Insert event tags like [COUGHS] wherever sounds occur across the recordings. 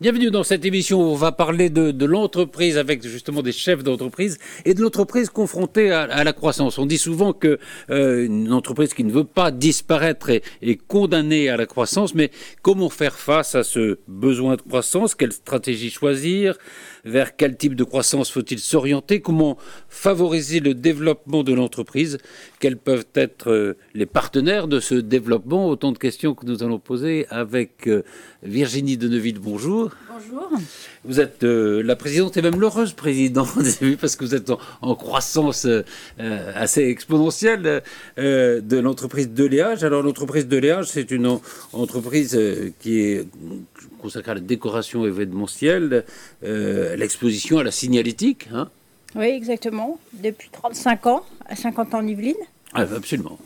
Bienvenue dans cette émission où on va parler de, l'entreprise avec justement des chefs d'entreprise et de l'entreprise confrontée à, la croissance. On dit souvent que euh, une entreprise qui ne veut pas disparaître est, est, condamnée à la croissance, mais comment faire face à ce besoin de croissance? Quelle stratégie choisir? Vers quel type de croissance faut-il s'orienter? Comment favoriser le développement de l'entreprise? Quels peuvent être euh, les partenaires de ce développement? Autant de questions que nous allons poser avec euh, Virginie Deneville. Bonjour. Bonjour. Vous êtes euh, la présidente et même l'heureuse présidente, [LAUGHS] parce que vous êtes en, croissance assez exponentielle de l'entreprise de Léage. Alors l'entreprise de Léage, c'est une entreprise qui est consacré à la décoration événementielle, euh, l'exposition à la signalétique. Hein oui, exactement. Depuis 35 ans, à 50 ans en Yvelines. Ah, absolument.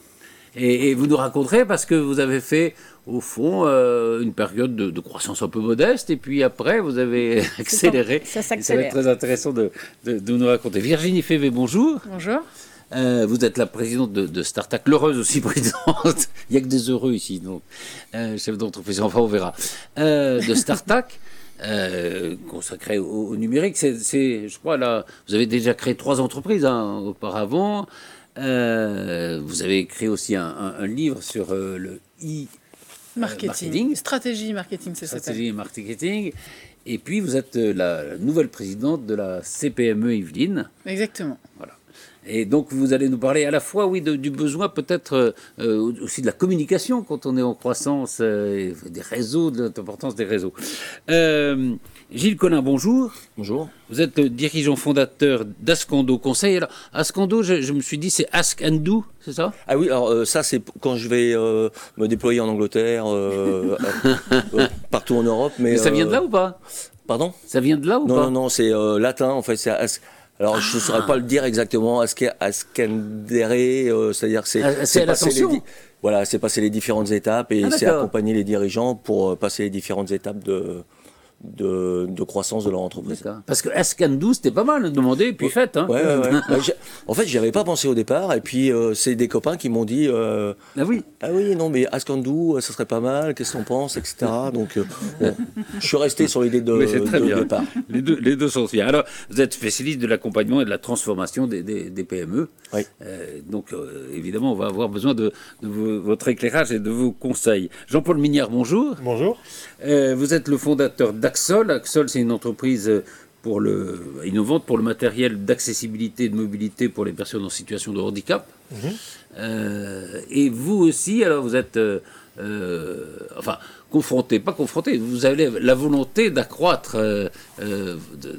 Et, vous nous raconterez parce que vous avez fait, au fond, euh, une période de, croissance un peu modeste, et puis après, vous avez [LAUGHS] accéléré. Ça s'accélère. Ça va être très intéressant de, de nous raconter. Virginie Févé, bonjour. Bonjour. Euh, vous êtes la présidente de, de Startac, l'heureuse aussi [LAUGHS] présidente. Il n'y a que des heureux ici, donc euh, chef d'entreprise. Enfin, on verra. Euh, de Startac. [LAUGHS] Euh, consacré au, numérique, c'est, je crois, là, vous avez déjà créé trois entreprises hein, auparavant. Euh, vous avez créé aussi un, un, livre sur le e marketing. Stratégie marketing, c'est ça. Stratégie marketing. Et puis, vous êtes la nouvelle présidente de la CPME Yveline. Exactement. Voilà. Et donc vous allez nous parler à la fois, oui, du besoin peut-être euh, aussi de la communication quand on est en croissance, euh, des réseaux, de l'importance des réseaux. Euh, Gilles Collin, bonjour. Bonjour. Vous êtes le dirigeant fondateur d'Ascando Conseil. Alors, Ascando, je, me suis dit, c'est Ask and Do, c'est ça? Ah oui, alors ça, c'est quand je vais me déployer en Angleterre, [LAUGHS] partout en Europe. Mais, ça vient de là ou pas? Pardon? Ça vient de là ou pas? Non, non, non, c'est latin, en fait, c'est Ask. Alors, je ne saurais pas le dire exactement. à Askendere, euh, c'est-à-dire que c'est ah, c'est passer les voilà, c'est passer les différentes étapes et ah, c'est accompagner les dirigeants pour euh, passer les différentes étapes de de, croissance de leur entreprise. Parce que Ascandou, c'était pas mal, demander, puis faites. Hein. Ouais, ouais, [LAUGHS] en fait, j'y avais pas pensé au départ, et puis euh, c'est des copains qui m'ont dit euh, Ah oui Ah oui, non, mais Ascandou, ça serait pas mal, qu'est-ce qu'on pense, etc. Donc, euh, je suis resté sur l'idée de, de départ. Les deux, les deux sont bien. Alors, vous êtes spécialiste de l'accompagnement et de la transformation des, des, PME. Oui. donc, évidemment, on va avoir besoin de, de votre éclairage et de vos conseils. Jean-Paul Mignard, bonjour. Bonjour. vous êtes le fondateur Axol. Axol, c'est une entreprise euh, pour le, innovante pour le matériel d'accessibilité et de mobilité pour les personnes en situation de handicap. Mhm. Euh, et vous aussi, alors vous êtes, euh, enfin, confronté, pas confronté, vous avez la volonté d'accroître de,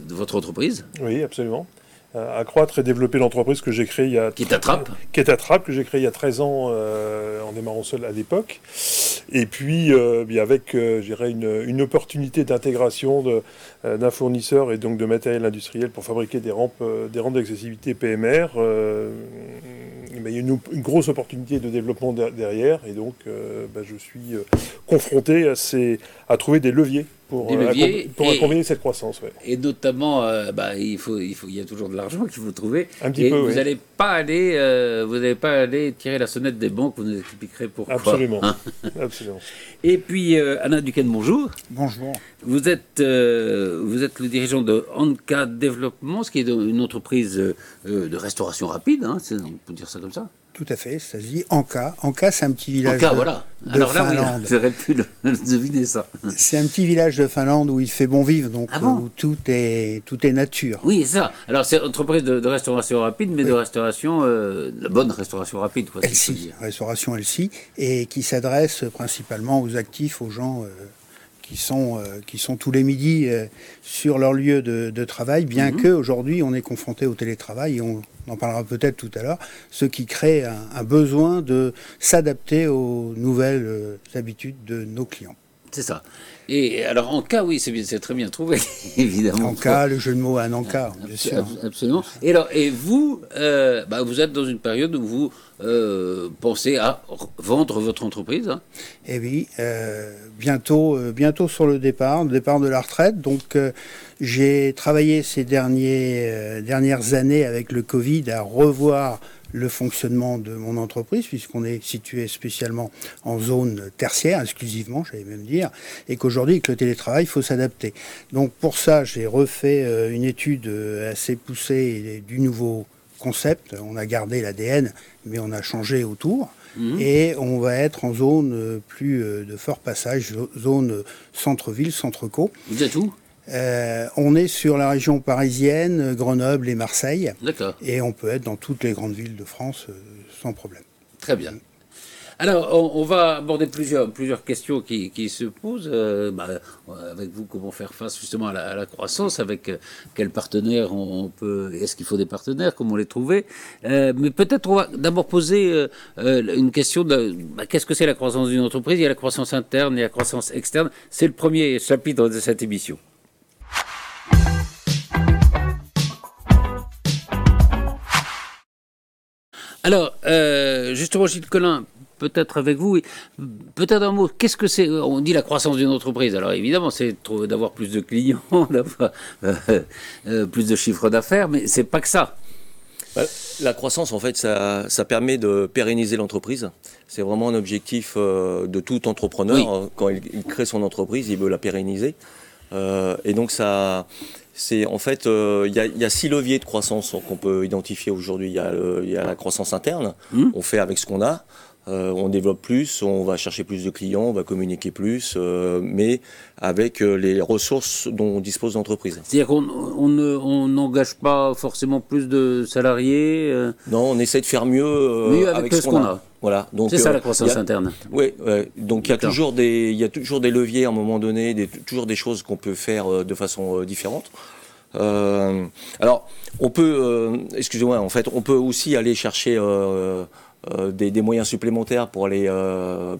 votre entreprise? Oui, absolument. Euh, accroître et développer l'entreprise que j'ai créée il y a... Qui t'attrape Qui attrape, que j'ai créée il y a 13 ans euh, en démarrant seul à l'époque. Et puis, euh, avec, j'irais, une, une, opportunité d'intégration d'un fournisseur et donc de matériel industriel pour fabriquer des rampes des rampes d'accessibilité PMR. il y a une, une, grosse opportunité de développement derrière. Et donc, bah, je suis confronté à, ces, à trouver des leviers pour, euh, pour accompagner cette croissance. Et notamment, euh, bah, il, faut, il, faut, il y a toujours de l'argent qu'il faut trouver. Un petit et vous n'allez pas aller, euh, vous n'allez pas aller tirer la sonnette des banques. Vous nous expliquerez pourquoi. Absolument. Hein. Absolument. Et puis Anna Duquesne, bonjour. Bonjour. Vous êtes, vous êtes le dirigeant de Anka Développement, ce qui est une entreprise de restauration rapide, hein, on peut dire ça comme ça. Tout à fait, ça se dit Anka. Anka, c'est un petit village Anka, de, voilà. Alors là, Finlande. [LAUGHS] j'aurais pu [LAUGHS] deviner ça. C'est un petit village de Finlande où il fait bon vivre, donc ah où tout est, tout est nature. Oui, c'est ça. Alors c'est une entreprise de, restauration rapide, mais de restauration, euh, la bonne restauration rapide. Quoi, LC, restauration LC, et qui s'adresse principalement aux actifs, aux gens... Euh, qui sont, euh, qui sont tous les midis euh, sur leur lieu de, travail, bien mhm. qu'aujourd'hui on est confronté au télétravail, et on, en parlera peut-être tout à l'heure, ce qui crée un, besoin de s'adapter aux nouvelles euh, habitudes de nos clients. C'est ça. Et alors, en cas, oui, c'est très bien trouvé, [LAUGHS] évidemment. En cas, le jeu de mots à Nanka, bien sûr. Absolument. Et, alors, et vous, bah, vous êtes dans une période où vous euh, pensez à vendre votre entreprise hein? Eh oui, euh, bientôt, euh, bientôt sur le départ, le départ de la retraite. Donc, j'ai travaillé ces derniers, dernières années avec le Covid à revoir le fonctionnement de mon entreprise, puisqu'on est situé spécialement en zone tertiaire, exclusivement, j'allais même dire, et qu'aujourd'hui, avec le télétravail, il faut s'adapter. Donc pour ça, j'ai refait euh, une étude euh, assez poussée du nouveau concept. On a gardé l'ADN, mais on a changé autour. Mhm. Et on va être en zone euh, plus de fort passage, zone centre-ville, centre-co. Vous êtes où? Euh, on est sur la région parisienne, Grenoble et Marseille. D'accord. Et on peut être dans toutes les grandes villes de France euh, sans problème. Très bien. Alors, on, va aborder plusieurs, plusieurs questions qui, se posent. Euh, bah, avec vous, comment faire face justement à la, croissance? Avec quels partenaires on, peut Est-ce qu'il faut des partenaires? Comment les trouver? Mais peut-être on va d'abord poser une question de bah, qu'est-ce que c'est la croissance d'une entreprise? Il y a la croissance interne et la croissance externe. C'est le premier chapitre de cette émission. Alors, euh, justement, Gilles Collin, peut-être avec vous, peut-être un mot, qu'est-ce que c'est On dit la croissance d'une entreprise. Alors évidemment, c'est d'avoir plus de clients, [LAUGHS] d'avoir euh, euh, plus de chiffres d'affaires, mais c'est pas que ça. Bah, la croissance, en fait, ça, permet de pérenniser l'entreprise. C'est vraiment un objectif de tout entrepreneur. Quand il, crée son entreprise, il veut la pérenniser. et donc, ça, c'est en fait, euh, il y, a six leviers de croissance qu'on peut identifier aujourd'hui. Il y, a la croissance interne, mmh. on fait avec ce qu'on a. Euh, on développe plus, on va chercher plus de clients, on va communiquer plus, euh, mais avec les ressources dont on dispose l'entreprise. C'est-à-dire qu'on n'engage pas forcément plus de salariés Non, on essaie de faire mieux, avec, ce qu'on a. Voilà. Donc c'est ça la croissance interne. Oui. donc il y a toujours des, il y a toujours des leviers à un moment donné, des, toujours des choses qu'on peut faire de façon différente. alors on peut, excusez-moi, en fait, on peut aussi aller chercher des, moyens supplémentaires pour aller,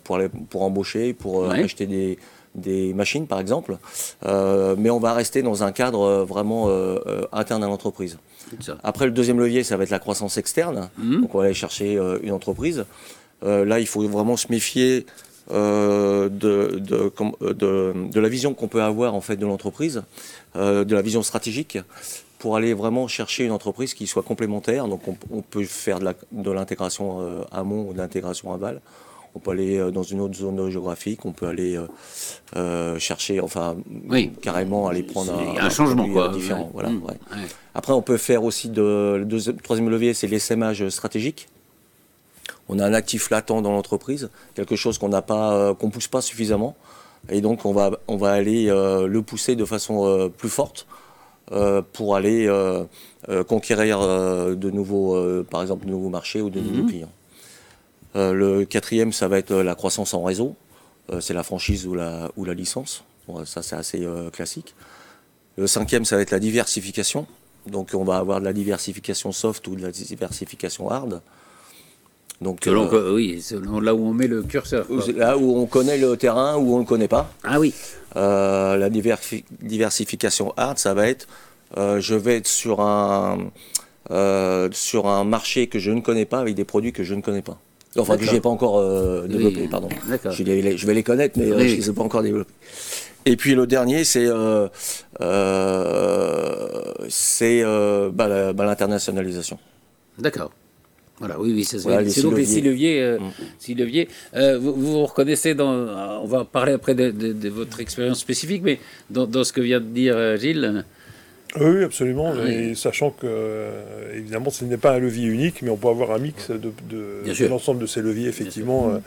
pour aller, pour embaucher, pour acheter des, des machines par exemple, mais on va rester dans un cadre vraiment interne à l'entreprise. Après, le deuxième levier, ça va être la croissance externe. Mmh. Donc, on va aller chercher euh, une entreprise. Euh, là, il faut vraiment se méfier euh, de, de, la vision qu'on peut avoir en fait de l'entreprise, de la vision stratégique, pour aller vraiment chercher une entreprise qui soit complémentaire. Donc, on, peut faire de l'intégration amont ou de l'intégration aval. On peut aller dans une autre zone géographique, on peut aller chercher, enfin, carrément aller prendre un, un, changement quoi. différent. Voilà, mmh. Après, on peut faire aussi de, le troisième levier, c'est l'essaimage stratégique. On a un actif latent dans l'entreprise, quelque chose qu'on n'a pas, euh, qu'on pousse pas suffisamment, et donc on va, on va aller euh, le pousser de façon euh, plus forte pour aller conquérir de nouveaux, par exemple, de nouveaux marchés ou de nouveaux mhm. clients. le quatrième, ça va être la croissance en réseau. c'est la franchise ou la, ou la licence. ça, c'est assez classique. Le cinquième, ça va être la diversification. Donc on va avoir de la diversification soft ou de la diversification hard. Donc, selon, euh, oui, selon là où on met le curseur. Là où on connaît le terrain, où on ne le connaît pas. Ah oui. Euh, la diversification hard, ça va être, euh, je vais être sur un, sur un marché que je ne connais pas avec des produits que je ne connais pas. Enfin, que je n'ai pas encore développé, pardon. Je, je, vais les connaître, mais je ne les ai pas encore développés. Et puis le dernier, c'est euh, euh, euh bah, bah, l'internationalisation. D'accord. Voilà, oui, oui, c'est C'est donc les six leviers. Euh, mm. leviers. Vous, vous, reconnaissez dans. On va parler après de, votre expérience spécifique, mais dans, ce que vient de dire Gilles. Oui, absolument. Et sachant que, évidemment, ce n'est pas un levier unique, mais on peut avoir un mix de, de l'ensemble de ces leviers, effectivement,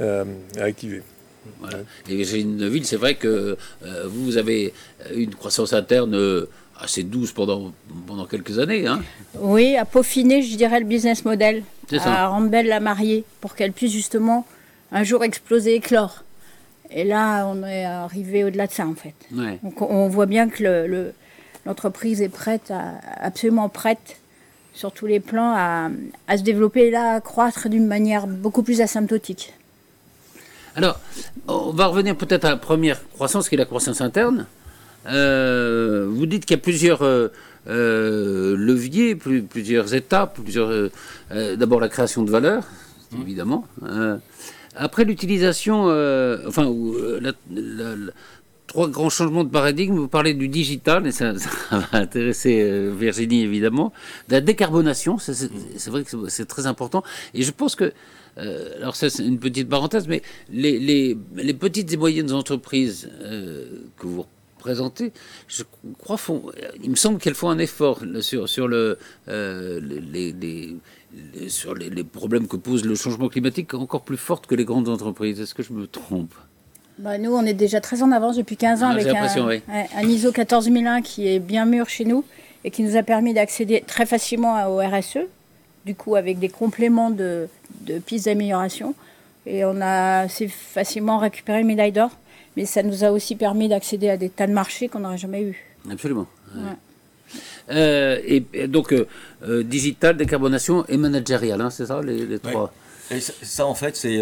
à activer. Voilà. Et une ville, c'est vrai que euh, vous avez une croissance interne euh, assez douce pendant, pendant quelques années. Hein. Oui, à peaufiner, je dirais, le business model, à rendre belle la mariée, pour qu'elle puisse justement un jour exploser, éclore. Et là, on est arrivé au-delà de ça, en fait. Donc, on voit bien que l'entreprise est prête, absolument prête, sur tous les plans, à, à se développer et là, à croître d'une manière beaucoup plus asymptotique. Alors, on va revenir peut-être à la première croissance, qui est la croissance interne. Euh, vous dites qu'il y a plusieurs euh, euh, leviers, plusieurs étapes. Plusieurs, d'abord la création de valeur, mmh. évidemment. après l'utilisation, enfin, trois grands changements de paradigme. Vous parlez du digital, et ça, [LAUGHS] va intéresser Virginie évidemment, de la décarbonation. C'est vrai que c'est très important. Et je pense que, euh, alors ça c'est une petite parenthèse, mais les, les, petites et moyennes entreprises euh, que vous représentez, je crois, font, il me semble qu'elles font un effort sur, sur, le, les, les sur les, problèmes que pose le changement climatique encore plus forte que les grandes entreprises. Est-ce que je me trompe? Bah, nous, on est déjà très en avance depuis 15 ans ah, avec un, ISO 14001 qui est bien mûr chez nous et qui nous a permis d'accéder très facilement au RSE, du coup avec des compléments de, pistes d'amélioration. Et on a assez facilement récupéré une médaille d'or, mais ça nous a aussi permis d'accéder à des tas de marchés qu'on n'aurait jamais eu. Absolument. Euh, et, donc, euh, euh, digital, décarbonation et managérial, hein, c'est ça les, trois? Et ça, en fait, c'est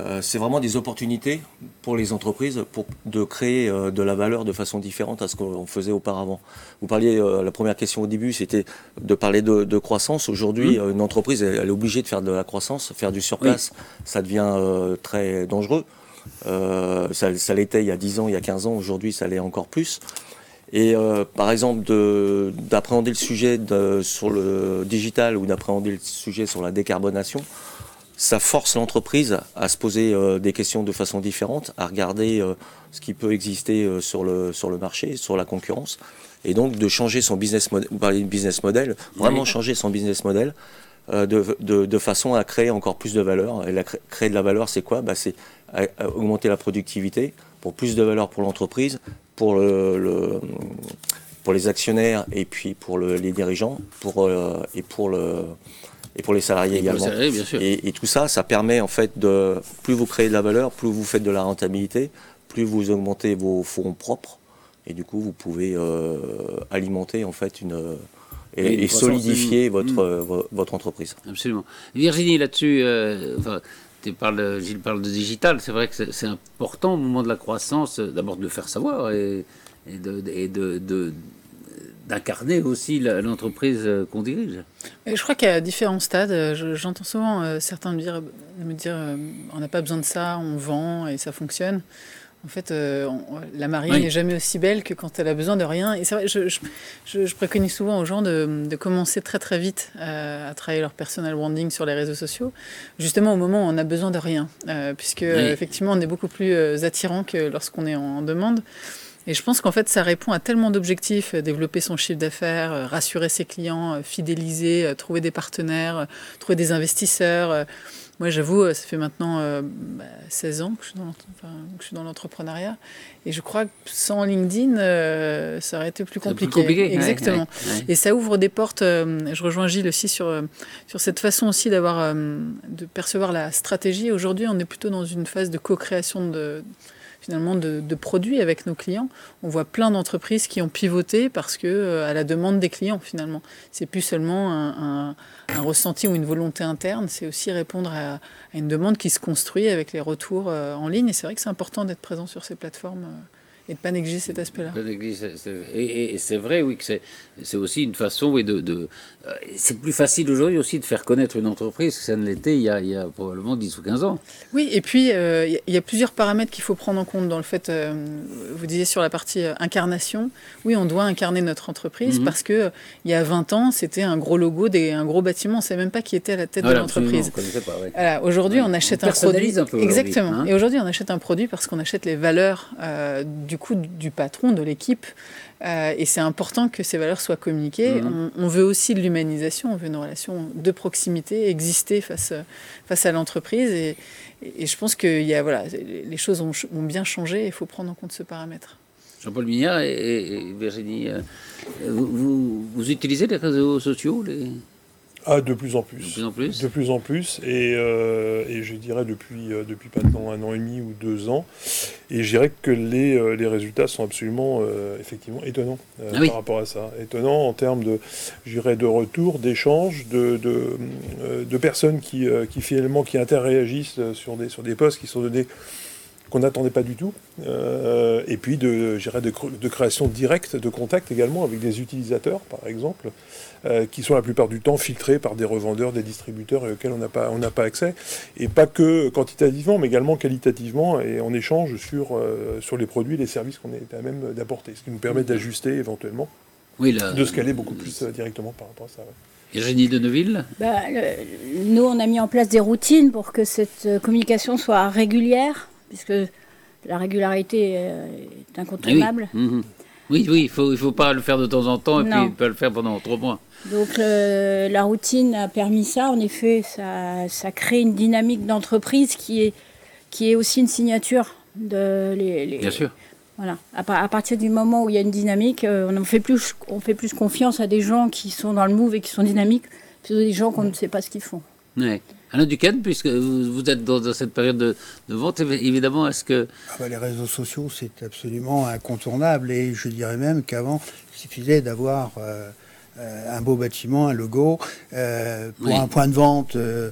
euh, c'est vraiment des opportunités pour les entreprises pour, de créer euh, de la valeur de façon différente à ce qu'on faisait auparavant. Vous parliez, euh, la première question au début, c'était de parler de, croissance. Aujourd'hui, mmh. une entreprise, elle, est obligée de faire de la croissance, faire du surplace, ça devient très dangereux. Ça, ça l'était il y a 10 ans, il y a 15 ans, aujourd'hui ça l'est encore plus. Et par exemple, d'appréhender le sujet de, sur le digital ou d'appréhender le sujet sur la décarbonation, ça force l'entreprise à se poser euh, des questions de façon différente, à regarder euh, ce qui peut exister euh, sur, le, sur le marché, sur la concurrence, et donc de changer son business, model, business model, vraiment changer son business model de, de, de, façon à créer encore plus de valeur. Et la, créer de la valeur, c'est quoi? Bah, C'est augmenter la productivité pour plus de valeur pour l'entreprise, pour, le, pour les actionnaires et puis pour les dirigeants pour, et pour le et pour les salariés également. Et, tout ça, ça permet en fait de plus vous créez de la valeur, plus vous faites de la rentabilité, plus vous augmentez vos fonds propres, et du coup vous pouvez euh, alimenter en fait une et, solidifier votre, mm. votre entreprise. Absolument. Virginie, là-dessus, euh, tu parles, Gilles parle de digital. C'est vrai que c'est important au moment de la croissance, d'abord de le faire savoir et, de, et de, de d'incarner aussi l'entreprise euh, qu'on dirige. Je crois qu'il y a différents stades. J'entends souvent euh, certains me dire, me dire euh, on n'a pas besoin de ça, on vend et ça fonctionne. En fait, la mariée n'est jamais aussi belle que quand elle a besoin de rien. Et c'est vrai, je, je, préconise souvent aux gens de, de commencer très très vite à travailler leur personal branding sur les réseaux sociaux, justement au moment où on a besoin de rien, puisque effectivement on est beaucoup plus attirant que lorsqu'on est en demande. Et je pense qu'en fait, ça répond à tellement d'objectifs, euh, développer son chiffre d'affaires, euh, rassurer ses clients, euh, fidéliser, trouver des partenaires, trouver des investisseurs. Moi, j'avoue, ça fait maintenant 16 bah, ans que je suis dans l'entrepreneuriat. Et je crois que sans LinkedIn, ça aurait été plus compliqué. Exactement. Et ça ouvre des portes. je rejoins Gilles aussi sur, sur cette façon aussi d'avoir, de percevoir la stratégie. Aujourd'hui, on est plutôt dans une phase de co-création de finalement de, produits avec nos clients. On voit plein d'entreprises qui ont pivoté parce que euh, à la demande des clients finalement. C'est plus seulement un, ressenti ou une volonté interne, c'est aussi répondre à, une demande qui se construit avec les retours euh, en ligne. Et c'est vrai que c'est important d'être présent sur ces plateformes. Et de ne pas négliger cet aspect-là. Et, c'est vrai, oui, que c'est aussi une façon oui, de. de euh, c'est plus facile aujourd'hui aussi de faire connaître une entreprise que ça ne l'était il, il, y a probablement 10 ou 15 ans. Oui, et puis euh, il y a plusieurs paramètres qu'il faut prendre en compte dans le fait. Euh, vous disiez sur la partie incarnation, oui, on doit incarner notre entreprise mhm. parce que il y a 20 ans, c'était un gros logo, des, un gros bâtiment, on ne savait même pas qui était à la tête de l'entreprise. aujourd'hui, on achète un produit. Exactement. Hein. et aujourd'hui, on achète un produit parce qu'on achète les valeurs du coup du patron, de l'équipe. Euh, et c'est important que ces valeurs soient communiquées. Mhm. On, veut aussi de l'humanisation, on veut une relation de proximité exister face, face à l'entreprise. Et, je pense que y a, voilà, les choses ont, bien changé et il faut prendre en compte ce paramètre. Jean-Paul Mignard et, Virginie, euh, vous, vous, utilisez les réseaux sociaux les... Ah, de plus en plus. De plus en plus. De plus en plus. Et, euh, et je dirais depuis, euh, depuis maintenant un an et demi ou deux ans. Et je dirais que les, euh, les résultats sont absolument, effectivement, étonnants ah par rapport à ça. Étonnants en termes de, de retour, d'échange, de, de, de, personnes qui, qui finalement qui interréagissent sur des, sur des posts qui sont donnés qu'on n'attendait pas du tout. et puis de, de, de création directe de contact également avec des utilisateurs, par exemple, qui sont la plupart du temps filtrés par des revendeurs, des distributeurs et auxquels on n'a pas, pas accès. Et pas que quantitativement, mais également qualitativement et en échange sur, sur les produits les services qu'on est à même d'apporter, ce qui nous permet d'ajuster éventuellement, oui, de scaler beaucoup plus directement par rapport à ça. Virginie de Neuville bah, Nous, on a mis en place des routines pour que cette euh, communication soit régulière, puisque la régularité euh, est incontournable. Oui, mhm. oui, il ne faut, il faut pas le faire de temps en temps et puis pas le faire pendant trois mois. Donc la routine a permis ça. En effet, ça, ça crée une dynamique d'entreprise qui est, qui est aussi une signature de les, Bien sûr. Voilà. À, partir du moment où il y a une dynamique, euh, on fait plus, on fait plus confiance à des gens qui sont dans le move et qui sont dynamiques, plutôt des gens qu'on ne sait pas ce qu'ils font. Oui. Alain Duquesne, puisque vous êtes dans, cette période de, vente, évidemment, est-ce que... Ah bah, les réseaux sociaux, c'est absolument incontournable. Et je dirais même qu'avant, il suffisait d'avoir euh, euh, un beau bâtiment, un logo, pour un point de vente euh,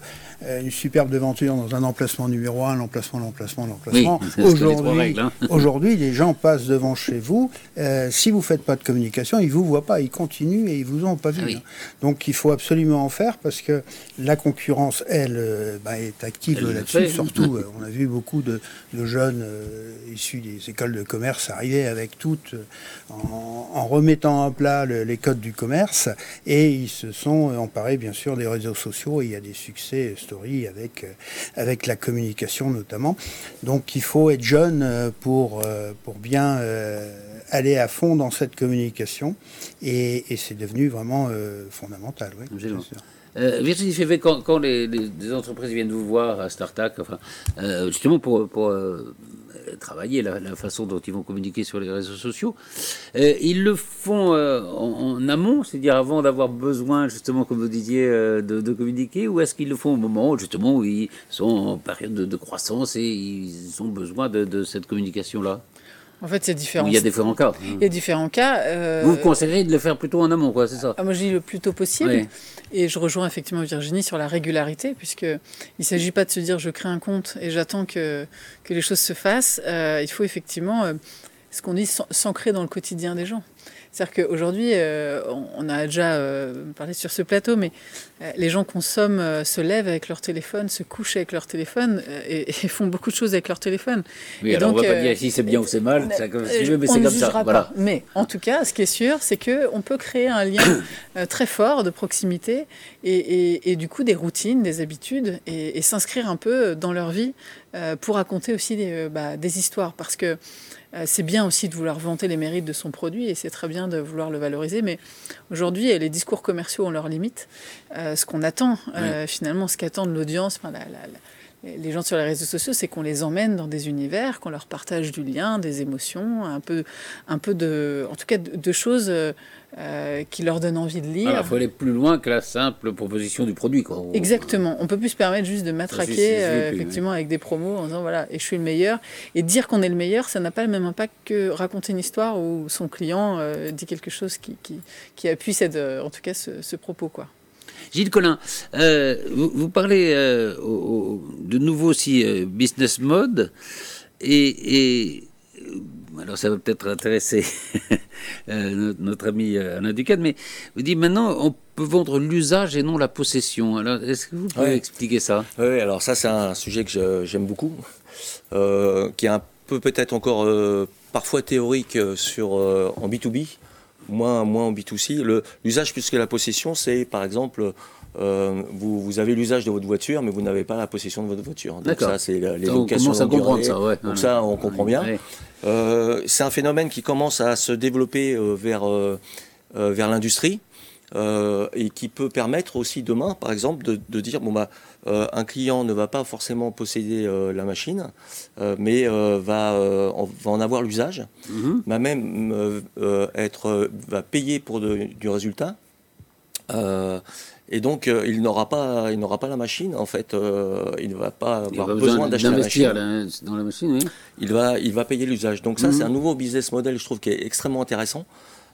une superbe devanture dans un emplacement numéro 1, l'emplacement, l'emplacement, l'emplacement. [LAUGHS] aujourd'hui, hein. [LAUGHS] aujourd'hui, les gens passent devant chez vous. Euh, si vous ne faites pas de communication, ils ne vous voient pas, ils continuent et ils vous ont pas vu. Ah hein. Donc il faut absolument en faire parce que la concurrence, elle, euh, bah, est active là-dessus. Surtout, [LAUGHS] on a vu beaucoup de, jeunes issus des écoles de commerce arriver avec toutes, en, remettant à plat les codes du commerce et ils se sont emparés bien sûr des réseaux sociaux et il y a des succès avec, euh, avec la communication notamment. Donc il faut être jeune euh, pour, euh, pour bien aller à fond dans cette communication et, c'est devenu vraiment fondamental. Oui, Virginie Févé, quand, quand les, entreprises viennent vous voir à Startup, enfin, justement pour, pour travailler la, façon dont ils vont communiquer sur les réseaux sociaux. Euh, ils le font euh, en, amont, c'est-à-dire avant d'avoir besoin, justement, comme vous disiez, euh, de, communiquer, ou est-ce qu'ils le font au moment, justement, où ils sont en période de, croissance et ils ont besoin de cette communication-là? En fait, c'est différent. Il y a différents cas. Il y a différents cas. Euh, vous conseillez de le faire plutôt en amont, quoi, c'est ça ah, Moi, je dis le plus tôt possible. Et je rejoins effectivement Virginie sur la régularité, puisqu'il ne s'agit pas de se dire je crée un compte et j'attends que, que les choses se fassent. Euh, il faut effectivement, euh, ce qu'on dit, s'ancrer dans le quotidien des gens. C'est-à-dire qu'aujourd'hui, euh, on, a déjà euh, parlé sur ce plateau, mais euh, les gens consomment, se lèvent avec leur téléphone, se couchent avec leur téléphone [LAUGHS] et, font beaucoup de choses avec leur téléphone. Oui, alors donc, on ne va pas dire si c'est bien ou c'est mal, comme, mais c'est comme ça. Voilà. Mais en tout cas, ce qui est sûr, c'est qu'on peut créer un lien [COUGHS] très fort de proximité et, du coup des routines, des habitudes et, s'inscrire un peu dans leur vie pour raconter aussi des, bah, des histoires. Parce que c'est bien aussi de vouloir vanter les mérites de son produit et c'est très bien de vouloir le valoriser, mais aujourd'hui, les discours commerciaux ont leurs limites. Euh, ce qu'on attend, euh, finalement, ce qu'attend l'audience, les gens sur les réseaux sociaux, c'est qu'on les emmène dans des univers, qu'on leur partage du lien, des émotions, un peu, un peu de, en tout cas, de, choses euh, qui leur donnent envie de lire. Il faut aller plus loin que la simple proposition du produit. Quoi. Exactement. On peut plus se permettre juste de matraquer euh, effectivement avec des promos en disant voilà, et je suis le meilleur. Et dire qu'on est le meilleur, ça n'a pas le même impact que raconter une histoire où son client euh, dit quelque chose qui, qui, qui appuie cette, en tout cas ce, propos. Quoi. Gilles Collin, vous, parlez de nouveau aussi business mode et, et alors ça va peut-être intéresser [LAUGHS] euh, notre, ami euh, Alain Ducade, mais vous dites maintenant on peut vendre l'usage et non la possession. Alors est-ce que vous pouvez expliquer ça? Oui, alors ça c'est un sujet que j'aime beaucoup, euh, qui est un peu peut-être encore parfois théorique sur, en B2B, moins, moins en B2C. L'usage plus que la possession, c'est par exemple euh, vous, vous, avez l'usage de votre voiture, mais vous n'avez pas la possession de votre voiture. Donc ça, c'est les locations ça, ouais. Donc ça, on comprend bien. Euh, c'est un phénomène qui commence à se développer euh, vers, vers l'industrie. Et qui peut permettre aussi demain, par exemple, de, dire bon bah un client ne va pas forcément posséder la machine, mais va, en, va en avoir l'usage, mm-hmm. va même être va payer pour du résultat. Et donc, euh, il n'aura pas, il n'aura pas la machine. En fait, euh, il ne va pas avoir besoin, d'acheter la machine. dans la machine. Oui. Il va, il va payer l'usage. Donc ça, c'est mhm. un nouveau business model, je trouve, qui est extrêmement intéressant.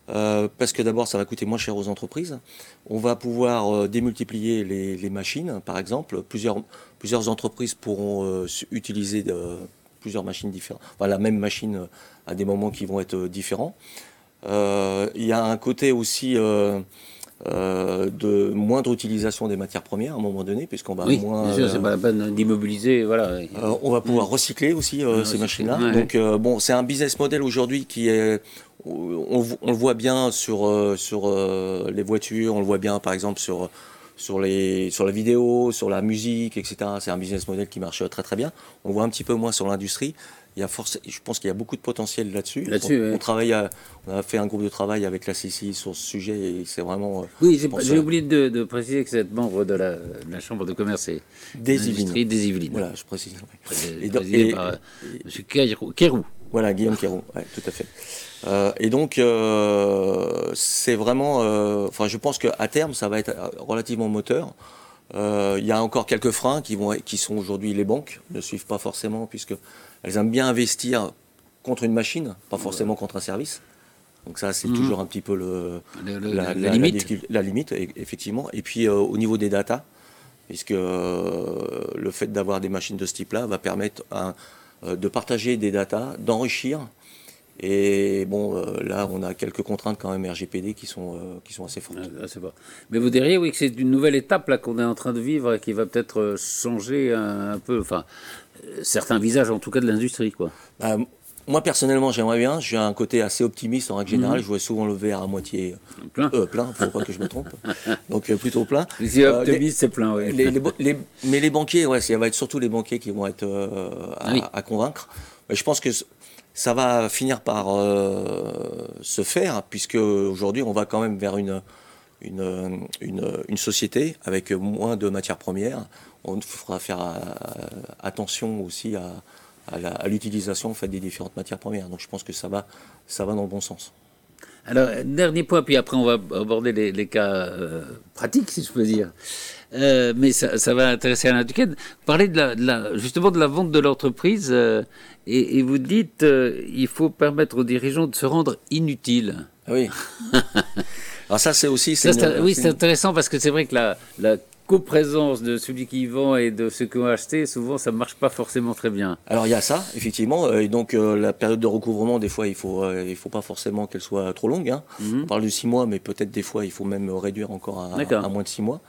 Euh, parce que d'abord, ça va coûter moins cher aux entreprises. On va pouvoir démultiplier les, machines, par exemple. Plusieurs, plusieurs entreprises pourront utiliser plusieurs machines différentes. La même machine à des moments qui vont être différents. Il y a un côté aussi euh, de moindre utilisation des matières premières à un moment donné, puisqu'on va oui, moins. Bien sûr, c'est pas la peine d'immobiliser, voilà. Euh, on va pouvoir recycler aussi euh, ces machines-là. Donc bon, c'est un business model aujourd'hui qui est, on, le voit bien sur sur les voitures, on le voit bien par exemple sur sur, les, sur la vidéo, sur la musique, etc. C'est un business model qui marche très très bien. On le voit un petit peu moins sur l'industrie il y a force, je pense qu'il y a beaucoup de potentiel là-dessus. on, travaille on a fait un groupe de travail avec la CCI sur ce sujet et c'est vraiment. Euh, oui, j'ai oublié de, préciser que vous êtes membre de la, Chambre de commerce et des Yvelines. des Yvelines. Voilà, je précise. Et, présidé par euh, M. Kérou. Voilà, Guillaume Kérou, ouais, tout à fait. Euh, et donc, c'est vraiment. enfin, je pense qu'à terme, ça va être relativement moteur. Il y a encore quelques freins qui, vont, qui sont aujourd'hui les banques, ne suivent pas forcément, puisque elles aiment bien investir contre une machine, pas forcément contre un service. Donc ça, c'est mhm. toujours un petit peu le, la, limite. La, limite, e, effectivement. Et puis euh, au niveau des datas, puisque euh, le fait d'avoir des machines de ce type-là va permettre euh, de partager des datas, d'enrichir. Et bon, là, on a quelques contraintes quand même RGPD qui sont, qui sont assez fortes. Ah, Mais vous diriez, oui, que c'est une nouvelle étape là qu'on est en train de vivre et qui va peut-être changer un, un peu. Enfin, certains visages, en tout cas, de l'industrie, quoi. Bah, moi, personnellement, j'aimerais bien. J'ai un côté assez optimiste en règle générale. Mhm. Je vois souvent le verre à moitié plein. Euh, plein, faut pas que je me trompe. [LAUGHS] Donc, euh, plutôt plein. Si euh, optimiste, c'est plein, oui. mais les banquiers, ouais, ça va être surtout les banquiers qui vont être euh, à, convaincre. Mais je pense que ça va finir par se faire, puisque aujourd'hui, on va quand même vers une, une, une société avec moins de matières premières on faudra faire euh, attention aussi à, l'utilisation en fait, des différentes matières premières. Donc je pense que ça va, ça va dans le bon sens. Alors, dernier point, puis après on va aborder les, cas euh, pratiques, si je peux dire. Euh, mais ça, va intéresser Alain de la, justement de la vente de l'entreprise, et, vous dites il faut permettre aux dirigeants de se rendre inutiles. Oui. Alors [LAUGHS] ça, c'est aussi... oui, c'est intéressant parce que c'est vrai que la, la présence de celui qui vend et de ceux qui ont acheté, souvent ça ne marche pas forcément très bien. Alors il y a ça, effectivement. Euh, et donc euh, la période de recouvrement, des fois, il ne faut, euh, il faut pas forcément qu'elle soit trop longue. Hein. Mhm. On parle de six mois, mais peut-être des fois, il faut même réduire encore à, moins de six mois.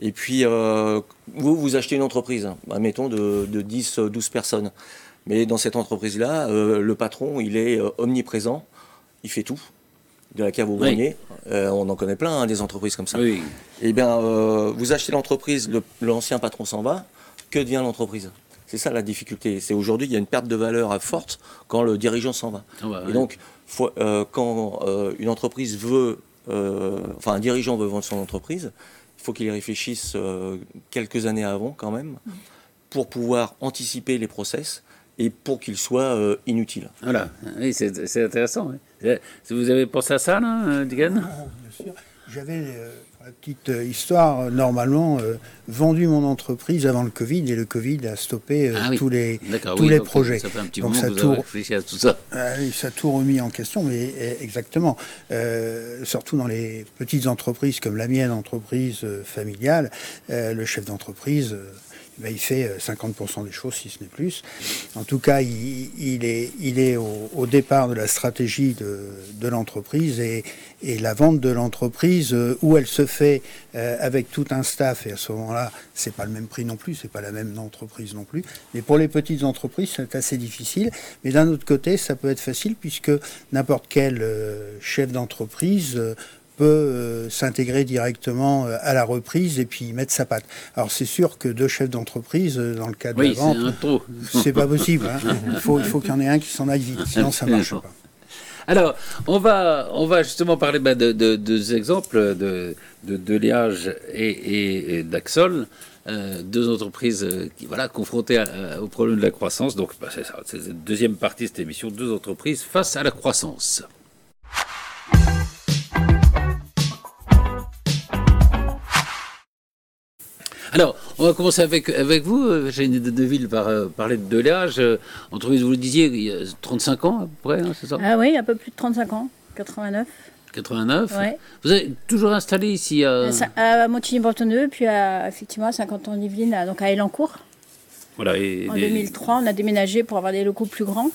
Et puis, vous, vous achetez une entreprise, admettons, de, de 10, 12 personnes. Mais dans cette entreprise-là, le patron, il est omniprésent, il fait tout de la cave au grenier. Euh, on en connaît plein, hein, des entreprises comme ça. Oui. Eh bien, euh, vous achetez l'entreprise, l'ancien patron s'en va, que devient l'entreprise? C'est ça la difficulté. C'est aujourd'hui, il y a une perte de valeur forte quand le dirigeant s'en va. Ah bah Et donc, euh, quand une entreprise veut, enfin un dirigeant veut vendre son entreprise, il faut qu'il y réfléchisse quelques années avant quand même, pour pouvoir anticiper les process et pour qu'il soit inutile. Voilà, oui, c'est intéressant. Vous avez pensé à ça, là, euh, Digan Bien sûr. J'avais, euh, la petite euh, histoire, normalement, vendu mon entreprise avant le Covid et le Covid a stoppé ah tous les, tous les projets. Ça fait un petit donc moment ça que vous réfléchi à tout ça. Ah ça a tout remis en question, mais exactement. surtout dans les petites entreprises comme la mienne, entreprise familiale, le chef d'entreprise ben, il fait 50% euh, des choses, si ce n'est plus. En tout cas, il, est, au, départ de la stratégie de, de l'entreprise et, et, la vente de l'entreprise, euh, où elle se fait euh, avec tout un staff, et à ce moment-là, c'est pas le même prix non plus, c'est pas la même entreprise non plus. Mais pour les petites entreprises, c'est assez difficile. Mais d'un autre côté, ça peut être facile puisque n'importe quel chef d'entreprise peut euh, s'intégrer directement euh, à la reprise et puis mettre sa patte. Alors c'est sûr que deux chefs d'entreprise, euh, dans le cas de la vente, [LAUGHS] c'est pas possible. Hein. Il faut, il faut qu'il y en ait un qui s'en aille vite, sinon ça marche pas. [LAUGHS] Alors, on va, on va justement parler bah, de, deux exemples de, de, de Liage et, d'Axol. deux entreprises qui voilà confrontées au problème de la croissance. Donc bah, c'est c'est la deuxième partie de cette émission, deux entreprises face à la croissance. Alors, on va commencer avec, avec vous. J'ai une Deville par, euh, parler de Deléage. Euh, entreprise, vous le disiez, il y a 35 ans à peu près, hein, c'est ça? Ah oui, un peu plus de 35 ans, 89. 89 ouais. Vous êtes toujours installé ici à, à Montigny-Bretonneux, puis à, effectivement à 50 ans d'Yvelines, donc à Elancourt. Voilà, en 2003, on a déménagé pour avoir des locaux plus grands.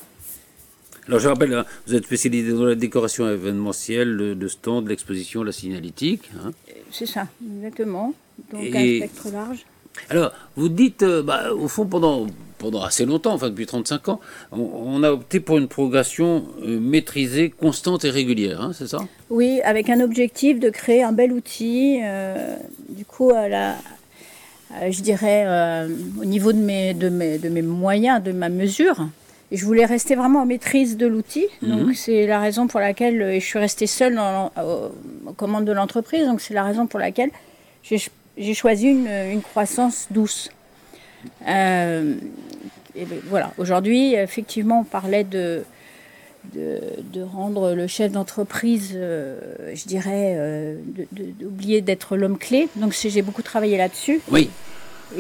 Alors je rappelle, hein, vous êtes spécialisé dans la décoration événementielle, le, stand, l'exposition, la signalétique. Hein. C'est ça, exactement. Donc un spectre large. Alors, vous dites, euh, bah, au fond, pendant, pendant assez longtemps, enfin depuis 35 ans, on, a opté pour une progression euh, maîtrisée, constante et régulière, hein, c'est ça? Oui, avec un objectif de créer un bel outil, euh, du coup, à la, je dirais, au niveau de mes, de, mes, de mes moyens, de ma mesure. Je voulais rester vraiment en maîtrise de l'outil. Mhm. Donc, c'est la raison pour laquelle je suis restée seule dans, aux commandes de l'entreprise. Donc, c'est la raison pour laquelle j'ai choisi une, croissance douce. Euh, et ben, voilà, aujourd'hui, effectivement, on parlait de, de, rendre le chef d'entreprise, euh, je dirais, euh, d'oublier d'être l'homme clé. Donc j'ai beaucoup travaillé là-dessus. Oui.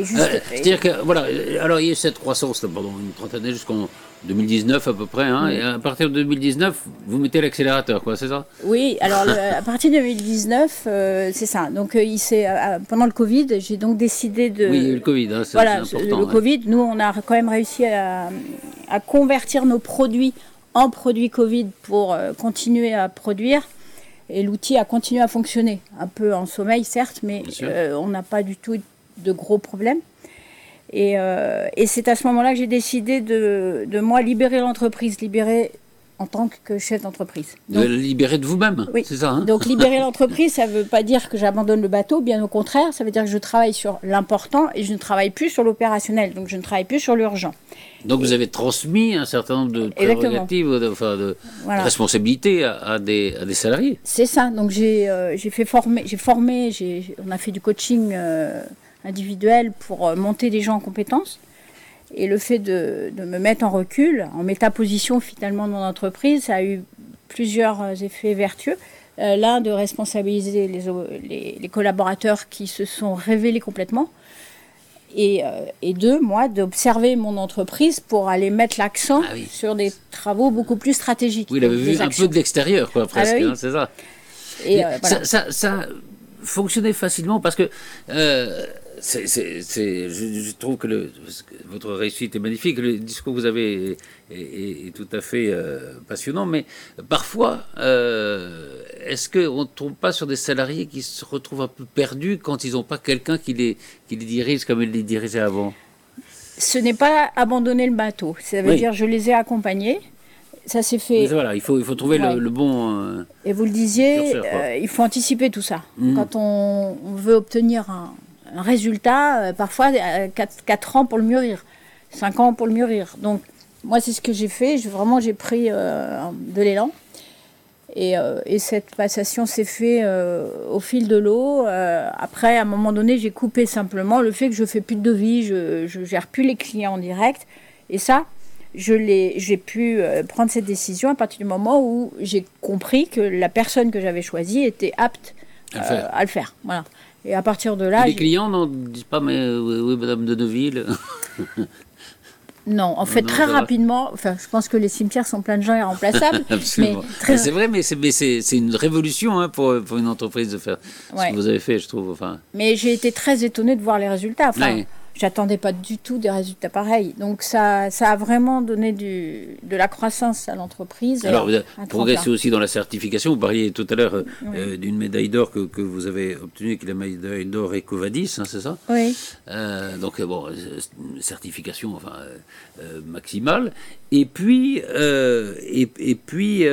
C'est-à-dire que, voilà, alors il y a cette croissance pendant une trentaine d'années jusqu'en 2019 à peu près, hein, et à partir de 2019, vous mettez l'accélérateur, quoi, c'est ça? Oui, alors à partir de 2019, euh, c'est ça. Donc euh, il euh, pendant le Covid, j'ai donc décidé de. Oui, le Covid, hein, c'est voilà, important. Le Covid, nous, on a quand même réussi à, convertir nos produits en produits Covid pour continuer à produire. Et l'outil a continué à fonctionner, un peu en sommeil certes, mais on n'a pas du tout de gros problèmes. Euh, et, c'est à ce moment-là que j'ai décidé de, de, moi libérer l'entreprise, libérer en tant que chef d'entreprise. De libérer de vous-même, oui. c'est ça hein Donc [LAUGHS] libérer l'entreprise, ça ne veut pas dire que j'abandonne le bateau, bien au contraire, ça veut dire que je travaille sur l'important et je ne travaille plus sur l'opérationnel, donc je ne travaille plus sur l'urgent. Donc vous avez transmis un certain nombre de prérogatives, de, enfin de, responsabilités à, des, à, des, salariés. C'est ça, donc j'ai euh, fait former, j'ai formé, on a fait du coaching. Euh, individuel pour euh, monter des gens en compétences. Et le fait de, me mettre en recul, en métaposition finalement de mon entreprise, ça a eu plusieurs euh, effets vertueux. Euh, l'un, de responsabiliser les, les, collaborateurs qui se sont révélés complètement. Et, et deux, moi, d'observer mon entreprise pour aller mettre l'accent ah sur des travaux beaucoup plus stratégiques. Oui, il avait vu un peu de l'extérieur, quoi, presque, ah bah hein, c'est ça. Et ça, ça, ça, fonctionnait facilement parce que c'est, je, trouve que, le, votre réussite est magnifique. Le discours que vous avez est, tout à fait euh, passionnant, mais parfois, euh, est-ce qu'on ne tombe pas sur des salariés qui se retrouvent un peu perdus quand ils n'ont pas quelqu'un qui les, qui les dirige comme ils les dirigeaient avant? Ce n'est pas abandonner le bateau. Ça veut dire je les ai accompagnés. Ça s'est fait. voilà, il faut, il faut trouver le, bon. Euh, et vous le disiez, il faut anticiper tout ça. Mmh. Quand on, on veut obtenir un, un résultat, euh, parfois 4, euh, ans pour le mûrir, 5 ans pour le mûrir. Donc, moi, c'est ce que j'ai fait. vraiment, j'ai pris euh, de l'élan. Et, cette passation s'est faite au fil de l'eau. après, à un moment donné, j'ai coupé simplement le fait que je fais plus de devis, je, je gère plus les clients en direct. Et ça, j'ai pu prendre cette décision à partir du moment où j'ai compris que la personne que j'avais choisie était apte à le faire. Voilà. Et à partir de là. les clients n'en disent pas, mais euh, oui, Madame de Neuville. Non, en fait, très rapidement, enfin, je pense que les cimetières sont pleins de gens irremplaçables. [LAUGHS] mais C'est vrai, mais c'est une révolution hein, pour, pour, une entreprise de faire ce que vous avez fait, je trouve. Enfin. Mais j'ai été très étonnée de voir les résultats. Enfin, j'attendais pas du tout des résultats pareils. Donc ça, ça a vraiment donné du, de la croissance à l'entreprise. Alors vous avez progressé aussi dans la certification. Vous parliez tout à l'heure euh, d'une médaille d'or que, que, vous avez obtenue, qui est la médaille d'or Ecovadis, hein, c'est ça Oui. Euh, donc bon, certification enfin, euh, maximale. Et puis, et, et, puis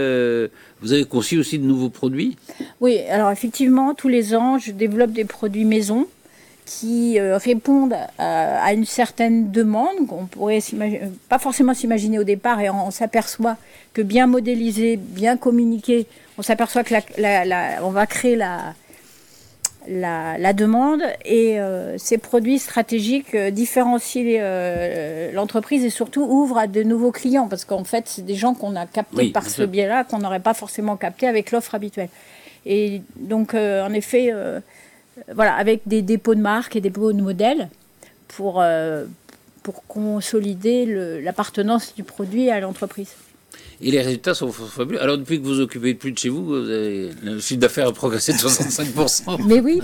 vous avez conçu aussi de nouveaux produits? Oui, alors effectivement, tous les ans, je développe des produits maison qui euh, répondent à, une certaine demande qu'on pourrait pas forcément s'imaginer au départ et on, s'aperçoit que bien modélisé, bien communiqué, on s'aperçoit que la, on va créer la, la, demande et euh, ces produits stratégiques euh, différencient l'entreprise et surtout ouvrent à de nouveaux clients parce qu'en fait c'est des gens qu'on a captés par ce biais-là qu'on n'aurait pas forcément capté avec l'offre habituelle. Et donc en effet voilà, avec des dépôts de marques et des dépôts de modèles pour, euh, pour consolider l'appartenance du produit à l'entreprise. Et les résultats sont fabuleux. Alors, depuis que vous occupez plus de chez vous, le chiffre d'affaires a progressé de [LAUGHS] 65%. mais oui.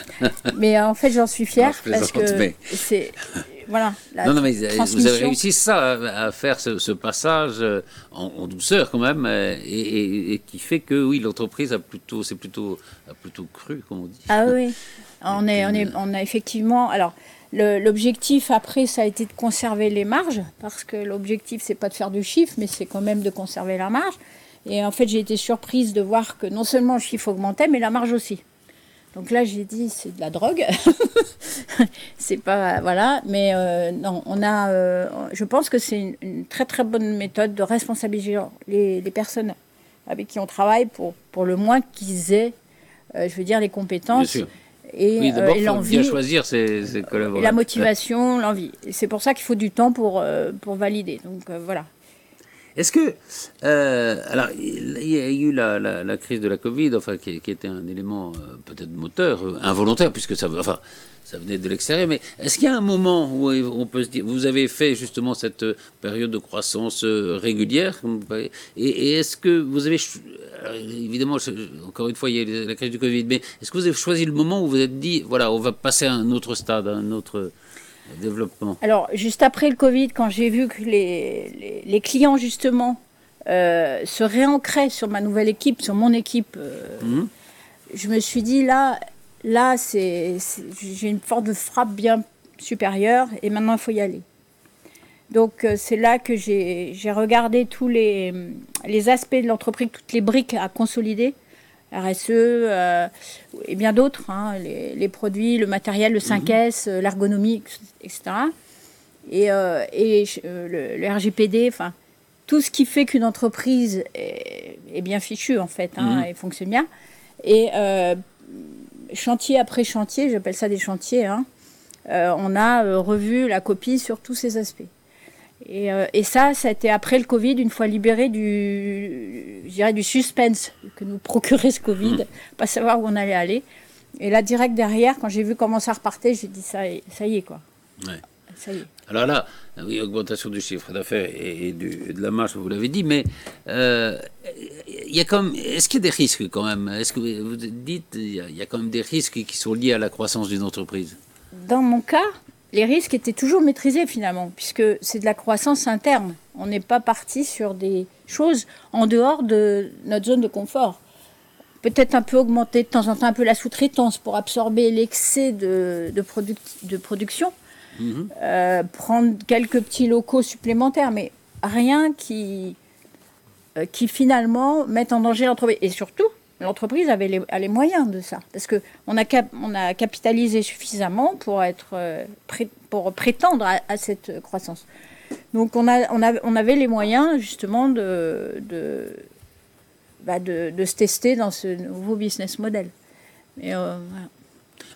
[LAUGHS] mais en fait, j'en suis fière parce que c'est. voilà. non, non, mais vous avez réussi ça, à faire ce, passage euh, en, douceur quand même, euh, et, qui fait que oui, l'entreprise a plutôt, c'est plutôt, a plutôt cru, comme on dit. Ah oui, [LAUGHS] on, est, on, est, on a effectivement. Alors, L'objectif après, ça a été de conserver les marges, parce que l'objectif, c'est pas de faire du chiffre, mais c'est quand même de conserver la marge. Et en fait, j'ai été surprise de voir que non seulement le chiffre augmentait, mais la marge aussi. Donc là, j'ai dit, c'est de la drogue. [LAUGHS] c'est pas. Voilà. Mais euh, non, on a. Euh, je pense que c'est une, très, très bonne méthode de responsabiliser les, personnes avec qui on travaille pour, pour le moins qu'ils aient, euh, je veux dire, les compétences. Et, oui, il faut bien choisir ses, collaborateurs. la motivation, l'envie. C'est pour ça qu'il faut du temps pour, pour valider. Donc voilà. Est-ce que, euh, alors, il y a eu la, crise de la Covid, enfin, qui, était un élément euh, peut-être moteur, euh, involontaire, puisque ça, venait de l'extérieur. Mais est-ce qu'il y a un moment où on peut se dire, vous avez fait justement cette période de croissance régulière, et, est-ce que vous avez, évidemment, encore une fois, il y a la crise du Covid, mais est-ce que vous avez choisi le moment où vous vous êtes dit, voilà, on va passer à un autre stade, à un autre développement Alors, juste après le Covid, quand j'ai vu que les, les, clients, justement, euh, se réancraient sur ma nouvelle équipe, sur mon équipe, euh, mhm. je me suis dit, là, là c'est, j'ai une force de frappe bien supérieure et maintenant, il faut y aller. Donc, euh, c'est là que j'ai, j'ai regardé tous les, les aspects de l'entreprise, toutes les briques à consolider RSE euh, et bien d'autres, hein, les, produits, le matériel, le 5S, mhm. euh, l'ergonomie, etc. Et, euh, et le, RGPD, enfin, tout ce qui fait qu'une entreprise est, bien fichue, en fait, hein, mhm. et fonctionne bien. Et chantier après chantier, j'appelle ça des chantiers, hein, on a revu la copie sur tous ces aspects. Euh, et, ça, été après le Covid, une fois libéré du, je du suspense que nous procurait ce Covid, mmh. pas savoir où on allait aller. Et là, direct derrière, quand j'ai vu comment ça repartait, j'ai dit ça, ça y est quoi. Ça y est. Alors là, oui, augmentation du chiffre d'affaires et, de la marge, vous l'avez dit, mais euh, y a est-ce qu'il y a des risques quand même? Est-ce que vous dites, il y, a, quand même des risques qui sont liés à la croissance d'une entreprise? Dans mon cas, les risques étaient toujours maîtrisés finalement, puisque c'est de la croissance interne. On n'est pas parti sur des choses en dehors de notre zone de confort. Peut-être un peu augmenter de temps en temps un peu la sous-traitance pour absorber l'excès de, de, production. Mhm. Euh, prendre quelques petits locaux supplémentaires, mais rien qui, euh, qui finalement mette en danger l'entreprise. Et surtout, l'entreprise avait les, moyens de ça. Parce qu'on a, on a capitalisé suffisamment pour, euh, prétendre à, cette croissance. Donc on, a, on, avait les moyens justement de, de, bah se tester dans ce nouveau business model. Euh.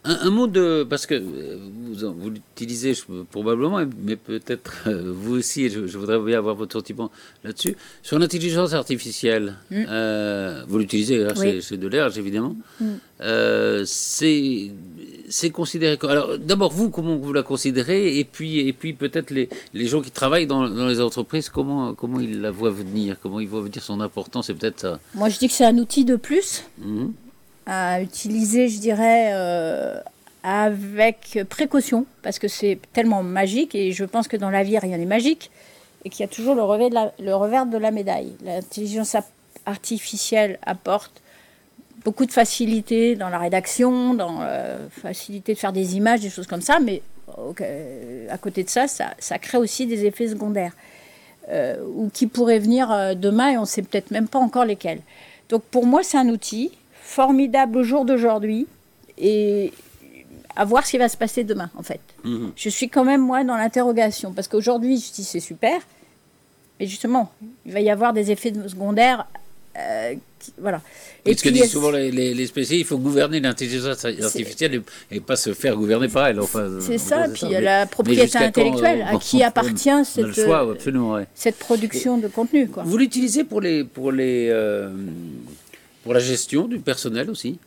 Un, mot de. Parce que euh, vous, vous l'utilisez probablement, mais peut-être euh, vous aussi, je, voudrais bien avoir votre sentiment là-dessus. Sur l'intelligence artificielle, mm. euh, vous l'utilisez, c'est de l'air, évidemment. Mm. c'est considéré. Alors, d'abord, vous, comment vous la considérez Et puis, et puis peut-être les, les, gens qui travaillent dans, les entreprises, comment, comment ils la voient venir Comment ils voient venir son importance C'est peut-être ça. Moi, je dis que c'est un outil de plus. Mm à utiliser, je dirais, euh, avec précaution, parce que c'est tellement magique, et je pense que dans la vie, rien n'est magique, et qu'il y a toujours le revers de la, médaille. L'intelligence artificielle apporte beaucoup de facilité dans la rédaction, dans la euh, facilité de faire des images, des choses comme ça, mais à côté de ça, ça, ça, crée aussi des effets secondaires, euh, ou qui pourraient venir demain, et on ne sait peut-être même pas encore lesquels. Donc pour moi, c'est un outil formidable au jour d'aujourd'hui et à voir ce qui va se passer demain, en fait. Mhm. Je suis quand même, moi, dans l'interrogation, parce qu'aujourd'hui, je dis c'est super, mais justement, il va y avoir des effets secondaires. Euh, voilà. Et ce que disent souvent les, les, spécialistes, il faut gouverner l'intelligence artificielle et, pas se faire gouverner par elle. Enfin, c'est ça, puis a la propriété intellectuelle, à qui appartient cette, cette production de contenu. Quoi. Vous l'utilisez pour les, pour les, euh, pour la gestion du personnel aussi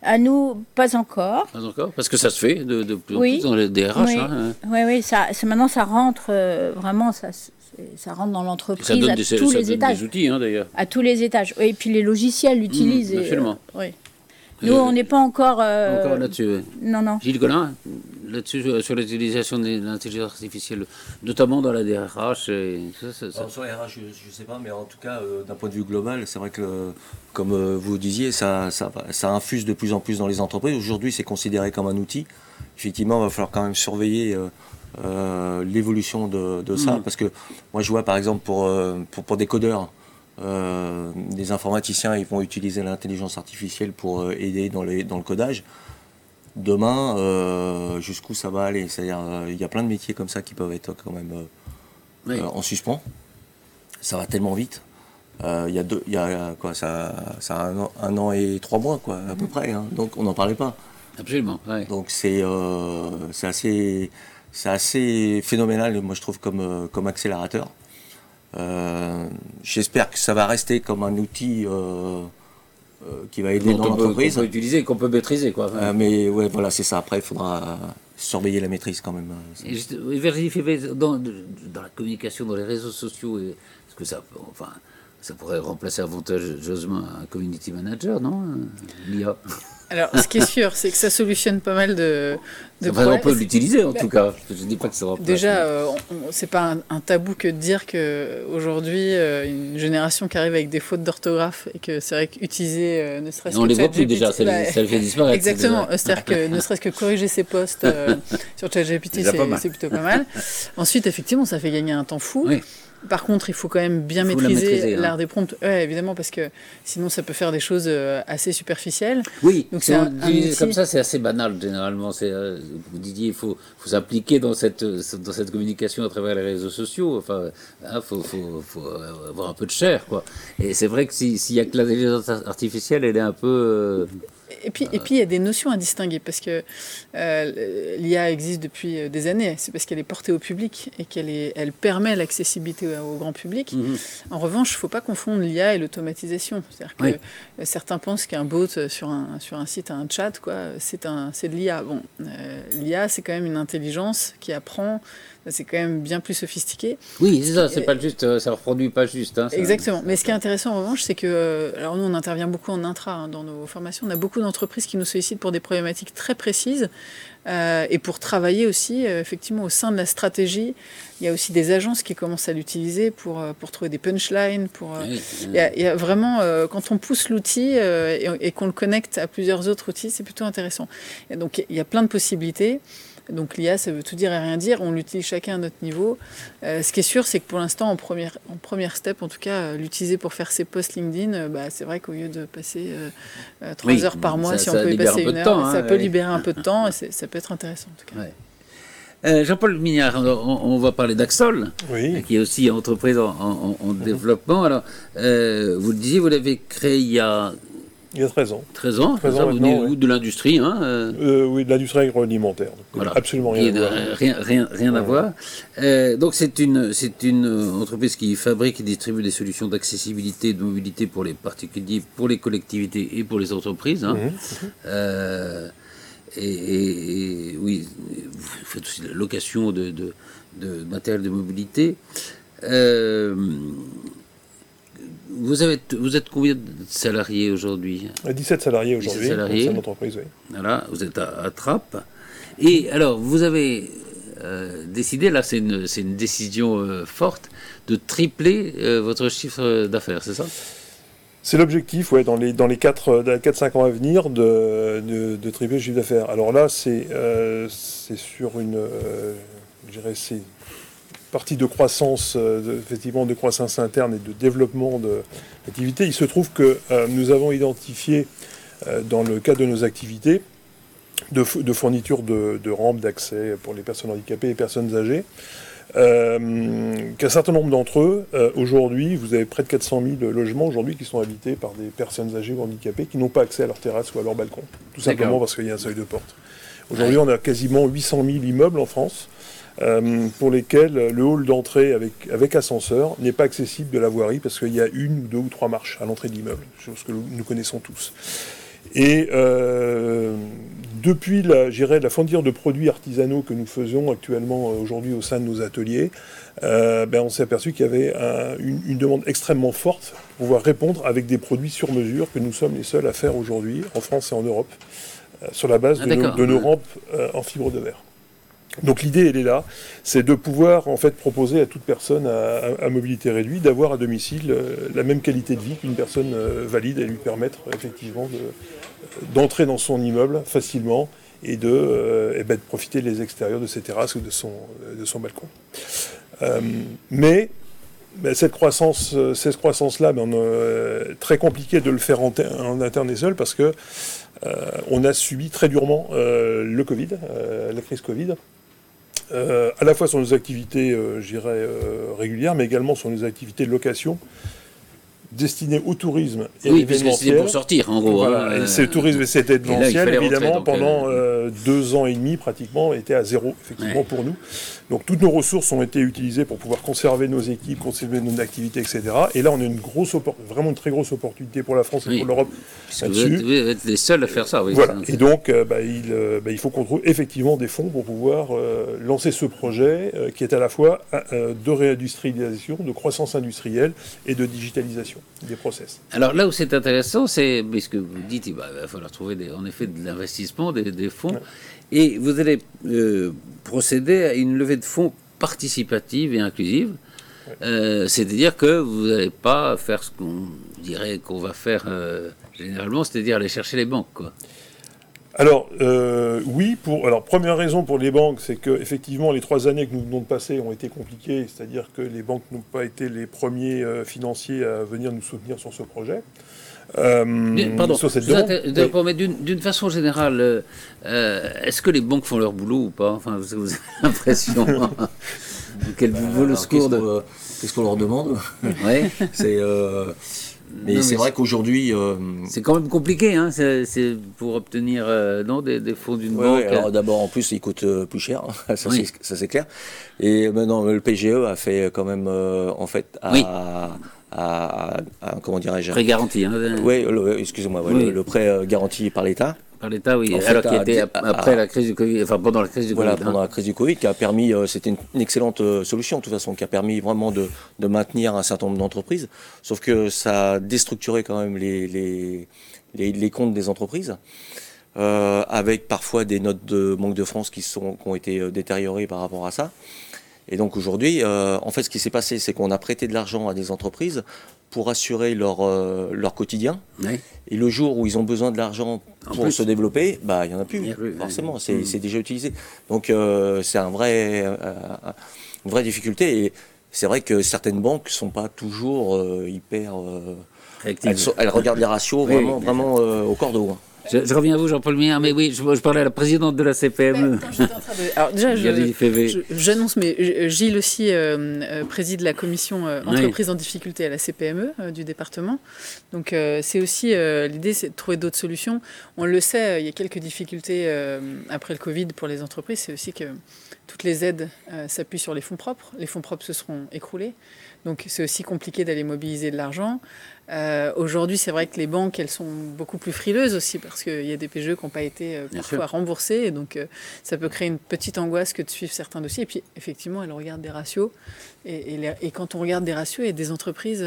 à nous, pas encore. Pas encore, parce que ça se fait de, de plus en plus dans les DRH. Oui, hein. oui, oui ça, maintenant ça rentre euh, vraiment, ça, ça rentre dans l'entreprise à des, tous les étages. Des outils, hein, d'ailleurs. À tous les étages. Et puis les logiciels mmh, l'utilisent. absolument. Euh, oui. Nous, on n'est pas encore. Euh, encore là-dessus. Non, non. Gilles Collin, là-dessus, sur l'utilisation de l'intelligence artificielle, notamment dans la DRH et ça, Sur la RH, je ne sais pas, mais en tout cas, d'un point de vue global, c'est vrai que, comme vous disiez, ça, ça, ça, infuse de plus en plus dans les entreprises. Aujourd'hui, c'est considéré comme un outil. Effectivement, il va falloir quand même surveiller l'évolution de, ça, mm. parce que moi, je vois par exemple pour, pour, pour des codeurs, euh, des informaticiens ils vont utiliser l'intelligence artificielle pour euh, aider dans, les, dans le codage. Demain, euh, jusqu'où ça va aller C'est-à-dire, il y a plein de métiers comme ça qui peuvent être quand même en suspens. Ça va tellement vite. Il y a deux, il y a quoi Ça, ça a un an, et trois mois, quoi, à peu près. Hein. donc, on n'en parlait pas. Absolument. Donc, c'est c'est assez, c'est assez phénoménal, moi je trouve, comme, comme accélérateur. Euh, j'espère que ça va rester comme un outil euh, euh, qui va aider dans l'entreprise. Qu'on peut utiliser, qu'on peut maîtriser. Quoi. mais ouais, voilà, c'est ça. Après, il faudra surveiller la maîtrise quand même. dans, dans, la communication, dans les réseaux sociaux, est-ce que ça, enfin, ça pourrait remplacer avantageusement un community manager, non L'IA? Alors, ce qui est sûr, c'est que ça solutionne pas mal de, de problèmes. On peut l'utiliser en tout cas. Je dis pas que ça Déjà, euh, c'est pas un, tabou que de dire que aujourd'hui, euh, une génération qui arrive avec des fautes d'orthographe et que c'est vrai qu'utiliser euh, ne serait-ce que. On les voit plus déjà, ça, bah, ça, le fait disparaître. Exactement. C'est-à-dire que ne serait-ce que corriger ses posts [LAUGHS] sur ChatGPT, c'est plutôt pas mal. Ensuite, effectivement, ça fait gagner un temps fou. Oui. Par contre, il faut quand même bien maîtriser hein. l'art des prompts. Ouais, évidemment, parce que sinon, ça peut faire des choses euh, assez superficielles. Oui, donc c'est comme ça, c'est assez banal généralement. Euh, vous disiez, il faut, faut s'appliquer dans cette, dans cette communication à travers les réseaux sociaux. Enfin, il hein, faut, faut, faut, avoir un peu de chair, quoi. Et c'est vrai que s'il n'y a que l'intelligence artificielle, elle est un peu euh, et puis, et puis, il y a des notions à distinguer parce que euh, l'IA existe depuis euh, des années. C'est parce qu'elle est portée au public et qu'elle elle permet l'accessibilité au, grand public. Mhm. En revanche, il ne faut pas confondre l'IA et l'automatisation. C'est-à-dire que euh, certains pensent qu'un bot sur un, sur un site, un chat, quoi, c'est, un, c'est de l'IA. Bon, l'IA, c'est quand même une intelligence qui apprend c'est quand même bien plus sophistiqué. Oui, c'est ça, c'est pas juste, euh, ça reproduit pas juste. Hein, Exactement. Mais ce qui est intéressant en revanche, c'est que, euh, alors nous on intervient beaucoup en intra hein, dans nos formations, on a beaucoup d'entreprises qui nous sollicitent pour des problématiques très précises euh, et pour travailler aussi effectivement au sein de la stratégie. Il y a aussi des agences qui commencent à l'utiliser pour, pour trouver des punchlines. Pour, il, y a, vraiment, quand on pousse l'outil et, et qu'on le connecte à plusieurs autres outils, c'est plutôt intéressant. Et donc il y a plein de possibilités. Donc l'IA, ça veut tout dire et rien dire. On l'utilise chacun à notre niveau. Euh, ce qui est sûr, c'est que pour l'instant, en première, en première step, en tout cas, euh, l'utiliser pour faire ses posts LinkedIn, euh, bah, c'est vrai qu'au lieu de passer trois heures par mois, si on peut y passer une heure, temps, ça hein, peut libérer un peu de temps et ça peut être intéressant en tout cas. Jean-Paul Mignard, on, va parler d'Axol, qui est aussi entreprise en, en développement. Alors, vous le disiez, vous l'avez créé il y a il y a 13 ans. 13 ans, 13 ans vous de l'industrie hein, euh. Euh, Oui, de l'industrie agroalimentaire. Voilà. Absolument rien à voir. Rien, rien, rien à voir. Euh, donc c'est une, c'est une entreprise qui fabrique et distribue des solutions d'accessibilité de mobilité pour les particuliers, pour les collectivités et pour les entreprises. Hein. Mhm. et, oui, vous faites aussi la location de, de, de matériel de mobilité. Vous, avez, vous êtes combien de salariés aujourd'hui? 17 salariés aujourd'hui. 17 salariés. entreprise, oui. Voilà, vous êtes à, Trappes. Et alors, vous avez euh, décidé, là c'est une, une, décision euh, forte, de tripler euh, votre chiffre d'affaires, c'est ça? C'est l'objectif, ouais, dans les, dans les 4-5 ans à venir, de, de, de tripler le chiffre d'affaires. Alors là, c'est sur une. je dirais, c'est partie de croissance, euh, effectivement, de croissance interne et de développement de l'activité. Il se trouve que euh, nous avons identifié, euh, dans le cadre de nos activités, de, fourniture de, rampes d'accès pour les personnes handicapées et personnes âgées, qu'un certain nombre d'entre eux, aujourd'hui, vous avez près de 400 000 logements aujourd'hui qui sont habités par des personnes âgées ou handicapées qui n'ont pas accès à leur terrasse ou à leur balcon, tout simplement parce qu'il y a un seuil de porte. Aujourd'hui, on a quasiment 800 000 immeubles en France euh, pour lesquels le hall d'entrée avec, avec ascenseur n'est pas accessible de la voirie parce qu'il y a une ou deux ou trois marches à l'entrée de l'immeuble, chose que nous connaissons tous. Et euh, depuis la, la de produits artisanaux que nous faisons actuellement euh, aujourd'hui au sein de nos ateliers, ben on s'est aperçu qu'il y avait une, demande extrêmement forte pour pouvoir répondre avec des produits sur mesure que nous sommes les seuls à faire aujourd'hui en France et en Europe, sur la base ah, de, nos, rampes en fibre de verre. Donc l'idée, elle est là, c'est de pouvoir en fait proposer à toute personne à, mobilité réduite d'avoir à domicile euh, la même qualité de vie qu'une personne euh, valide et lui permettre effectivement d'entrer dans son immeuble facilement et de, euh, eh ben, de, profiter des extérieurs de ses terrasses ou de son, balcon. mais ben, cette croissance, cette croissance-là, ben, très compliqué de le faire en, en interne et seul parce que on a subi très durement le Covid, la crise Covid. Euh, à la fois sur nos activités, euh, euh, régulières, mais également sur nos activités de location destiné au tourisme et oui, l'événementiel. pour sortir, en gros. Voilà. Hein. c'est le tourisme et c'était événementiel, évidemment, pendant deux ans et demi, pratiquement, était à zéro, effectivement, pour nous. Donc, toutes nos ressources ont été utilisées pour pouvoir conserver nos équipes, conserver nos activités, etc. Et là, on a une grosse, vraiment une très grosse opportunité pour la France et pour l'Europe là-dessus. Vous, êtes les seuls à faire ça, oui. Voilà. Et donc, euh, bah, il, bah, il, faut qu'on trouve effectivement des fonds pour pouvoir lancer ce projet qui est à la fois de réindustrialisation, de croissance industrielle et de digitalisation des process. Alors là où c'est intéressant, c'est, puisque vous dites qu'il va, falloir trouver des, en effet de l'investissement, des, fonds, et vous allez euh, procéder à une levée de fonds participative et inclusive. Euh, c'est-à-dire que vous n'allez pas faire ce qu'on dirait qu'on va faire euh, généralement, c'est-à-dire aller chercher les banques. Quoi. Alors euh, oui, pour alors première raison pour les banques, c'est que effectivement les trois années que nous venons de passer ont été compliquées, c'est-à-dire que les banques n'ont pas été les premiers financiers à venir nous soutenir sur ce projet. Euh, pardon, d'une façon générale, est-ce que les banques font leur boulot ou pas? Enfin, vous avez l'impression [LAUGHS] qu'elles vous le secours de... Qu'est-ce qu'on leur demande? [LAUGHS] Ouais. C'est mais c'est vrai qu'aujourd'hui. Euh, c'est quand même compliqué, hein, c'est pour obtenir euh, non, des, fonds d'une banque. alors d'abord, en plus, ils coûtent euh, plus cher, hein, [LAUGHS] ça c'est clair. Et maintenant, le PGE a fait quand même, en fait, à, à, comment dirais-je Prêt garanti. Hein, oui, excusez-moi, le, prêt garanti par l'État par l'État, oui. Alors qui était après la crise du Covid, enfin pendant la crise du voilà, Covid. pendant hein. la crise du Covid, qui a permis, euh, c'était une, excellente euh, solution de toute façon, qui a permis vraiment de, de maintenir un certain nombre d'entreprises. Sauf que ça a déstructuré quand même les, les, les, comptes des entreprises. Euh, avec parfois des notes de manque de France qui, sont, qui ont été détériorées par rapport à ça. Et donc aujourd'hui, en fait, ce qui s'est passé, c'est qu'on a prêté de l'argent à des entreprises pour assurer leur, euh, leur quotidien. Et le jour où ils ont besoin de l'argent pour se développer, bah, il n'y en a plus, forcément, mm. c'est déjà utilisé. Donc euh, c'est un vrai, euh, une vraie difficulté. Et c'est vrai que certaines banques ne sont pas toujours hyper... Elles, elles, regardent les ratios vraiment, vraiment au cordeau. Je, reviens à vous, Jean-Paul Mien, mais oui, je, parlais à la présidente de la CPME. Alors déjà, j'annonce, mais Gilles aussi euh, euh, préside la commission euh, entreprise en difficulté à la CPME du département. Donc c'est aussi l'idée, c'est de trouver d'autres solutions. On le sait, il y a quelques difficultés après le Covid pour les entreprises. C'est aussi que toutes les aides s'appuient sur les fonds propres. Les fonds propres se seront écroulés. Donc c'est aussi compliqué d'aller mobiliser de l'argent. Euh, aujourd'hui, c'est vrai que les banques, elles sont beaucoup plus frileuses aussi parce qu'il y a des PGE qui n'ont pas été euh, parfois remboursés. Et donc euh, ça peut créer une petite angoisse que de suivre certains dossiers. Et puis effectivement, elles regardent des ratios. Et, et, quand on regarde des ratios, il y a des entreprises...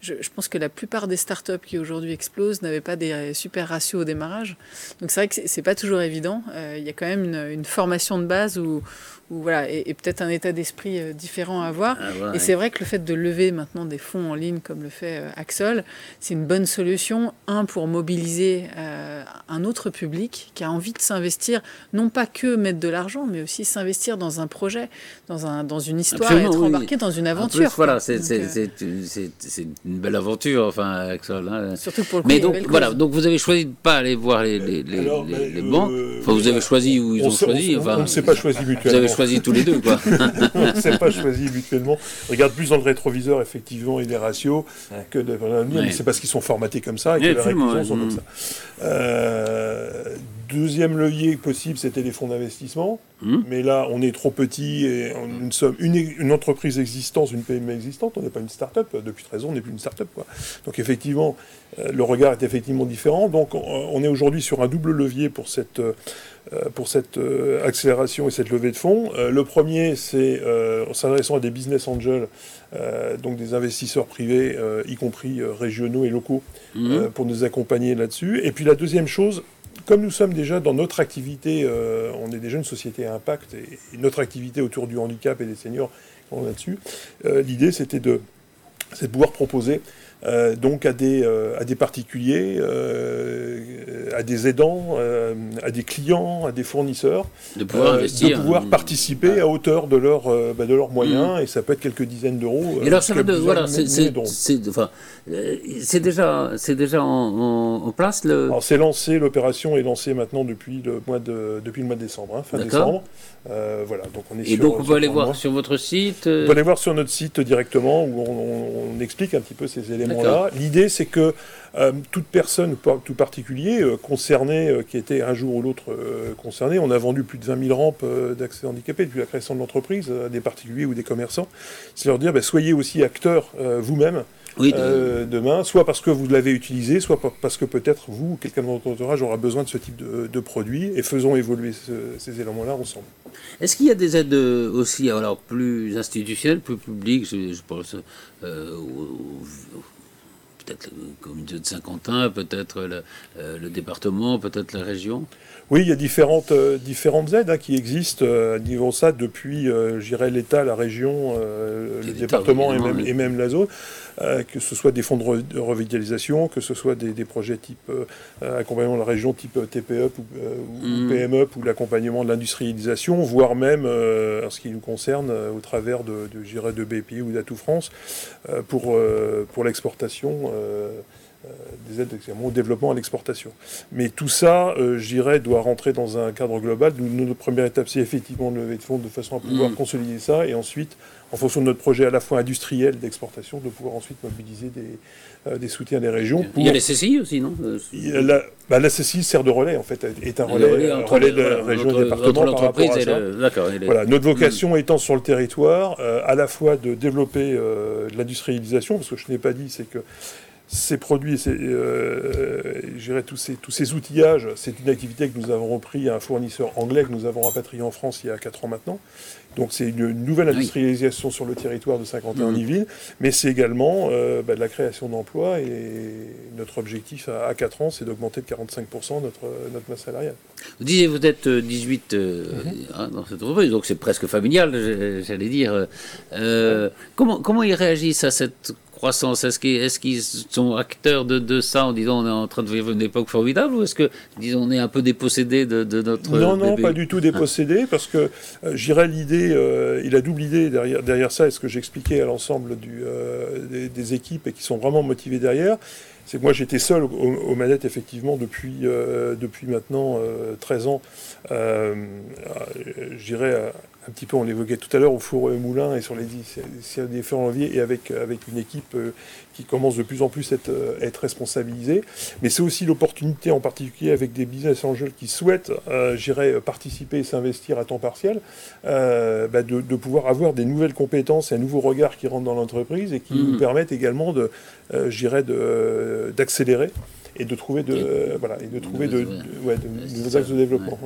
Je, pense que la plupart des startups qui aujourd'hui explosent n'avaient pas des super ratios au démarrage. Donc c'est vrai que c'est pas toujours évident. il y a quand même une, une formation de base où, voilà, et, peut-être un état d'esprit euh, différent à avoir. et c'est vrai que le fait de lever maintenant des fonds en ligne comme le fait euh, Axol, c'est une bonne solution. Un, pour mobiliser euh, un autre public qui a envie de s'investir, non pas que mettre de l'argent, mais aussi s'investir dans un projet, dans, un, dans une histoire, être embarqué dans une aventure. voilà, c'est une belle aventure, enfin, Axol. Hein. Surtout pour le Mais donc, voilà, donc vous avez choisi de ne pas aller voir les, les, les, les banques. Enfin, vous avez choisi où ils ont choisi. On ne s'est pas choisi mutuellement choisi tous les deux, quoi. [LAUGHS] on ne s'est pas choisi mutuellement. regarde plus dans le rétroviseur, effectivement, et les ratios que de, mais c'est parce qu'ils sont formatés comme ça et que les réactions sont comme ça. Euh, deuxième levier possible, c'était les fonds d'investissement. Hmm. Mais là, on est trop petit et nous sommes une, une, entreprise existante, une PME existante. On n'est pas une start-up. Depuis 13 ans, on n'est plus une start-up. Quoi. Donc, effectivement, euh, le regard est effectivement différent. Donc, on, est aujourd'hui sur un double levier pour cette, euh, pour cette euh, accélération et cette levée de fonds. le premier, c'est en s'adressant à des business angels, donc des investisseurs privés, y compris régionaux et locaux, hmm. pour nous accompagner là-dessus. Et puis, la deuxième chose, comme nous sommes déjà dans notre activité, on est déjà une société à impact, et, notre activité autour du handicap et des seniors, on là-dessus, l'idée c'était de, de pouvoir proposer euh, donc à des, euh, à des particuliers, euh, à des aidants, à des clients, à des fournisseurs, de pouvoir, de pouvoir participer à hauteur de, leur, bah, de leurs moyens, mm. et ça peut être quelques dizaines d'euros. Et alors, ça de, voilà, c'est enfin, déjà, déjà en, en, place le... C'est lancé, l'opération est lancée maintenant depuis le mois de, depuis le mois de décembre, hein, fin décembre. voilà, donc on est et donc on peut aller voir sur votre site On peut aller voir sur notre site directement où on, on explique un petit peu ces éléments L'idée, c'est que euh, toute personne, tout particulier euh, concerné, euh, qui était un jour ou l'autre concerné, on a vendu plus de 20 000 rampes d'accès handicapés depuis la création de l'entreprise, des particuliers ou des commerçants. C'est leur dire, bah, soyez aussi acteurs vous-même. Demain, soit parce que vous l'avez utilisé, soit parce que peut-être vous, quelqu'un de votre entourage, aura besoin de ce type de, produit, et faisons évoluer ces éléments-là ensemble. Est-ce qu'il y a des aides aussi, alors plus institutionnelles, plus publiques, je, pense, peut-être la communauté de Saint-Quentin, peut-être le, euh, le, département, peut-être la région? Oui, il y a différentes, euh, différentes aides hein, qui existent euh, à niveau ça depuis, j'irais, l'État, la région, le département et même, et même, la zone. Euh, que ce soit des fonds de, revitalisation, que ce soit des, projets type euh, accompagnement de la région, type TPE ou, ou mm. PME, ou l'accompagnement de l'industrialisation, voire même, euh, en ce qui nous concerne, au travers de, de, de BPI ou d'Atout France, pour, pour l'exportation des aides au développement à l'exportation. Mais tout ça, euh, j'irais, doit rentrer dans un cadre global. notre première étape, c'est effectivement de lever de fonds de façon à pouvoir mm. consolider ça et ensuite en fonction de notre projet à la fois industriel d'exportation, de pouvoir ensuite mobiliser des, euh, des soutiens des régions. Il y a les CCI aussi, non? La, bah, la, CCI sert de relais, en fait, est un relais, un relais, de la région et département par rapport à ça. Voilà, notre vocation étant sur le territoire, euh, à la fois de développer euh, l'industrialisation, parce que je n'ai pas dit, c'est que ces produits, ces, euh, tous, ces, tous ces outillages, c'est une activité que nous avons repris à un fournisseur anglais que nous avons rapatrié en France il y a 4 ans maintenant. Donc c'est une, nouvelle industrialisation sur le territoire de Saint-Quentin-en-Yvelines, mmh. mais c'est également euh, bah, de la création d'emplois et notre objectif à, 4 ans, c'est d'augmenter de 45% notre, notre masse salariale. Vous disiez, vous êtes 18 euh, mmh. hein, dans cette entreprise, donc c'est presque familial, j'allais dire. comment, comment ils réagissent à cette croissance Est-ce qu'ils sont acteurs de, ça en disant on est en train de vivre une époque formidable ou est-ce que, disons, on est un peu dépossédé de, notre. Non, non, pas du tout dépossédé parce que euh, j'irais l'idée, euh, il a double idée derrière, derrière ça, est ce que j'expliquais à l'ensemble euh, des, des, équipes et qui sont vraiment motivés derrière c'est que moi j'étais seul aux, manettes effectivement depuis, depuis maintenant 13 ans. Euh, je dirais un petit peu, on l'évoquait tout à l'heure, au four et moulin et sur les différents leviers et avec, avec une équipe euh, qui commence de plus en plus à être, euh, être responsabilisée. Mais c'est aussi l'opportunité en particulier avec des business angels qui souhaitent, euh, j'irais, participer et s'investir à temps partiel, euh, bah, de, de, pouvoir avoir des nouvelles compétences et un nouveau regard qui rentre dans l'entreprise et qui mmh. nous permettent également de, j'irais, d'accélérer et de trouver de, voilà, et de trouver de, ouais, de nouveaux axes de développement.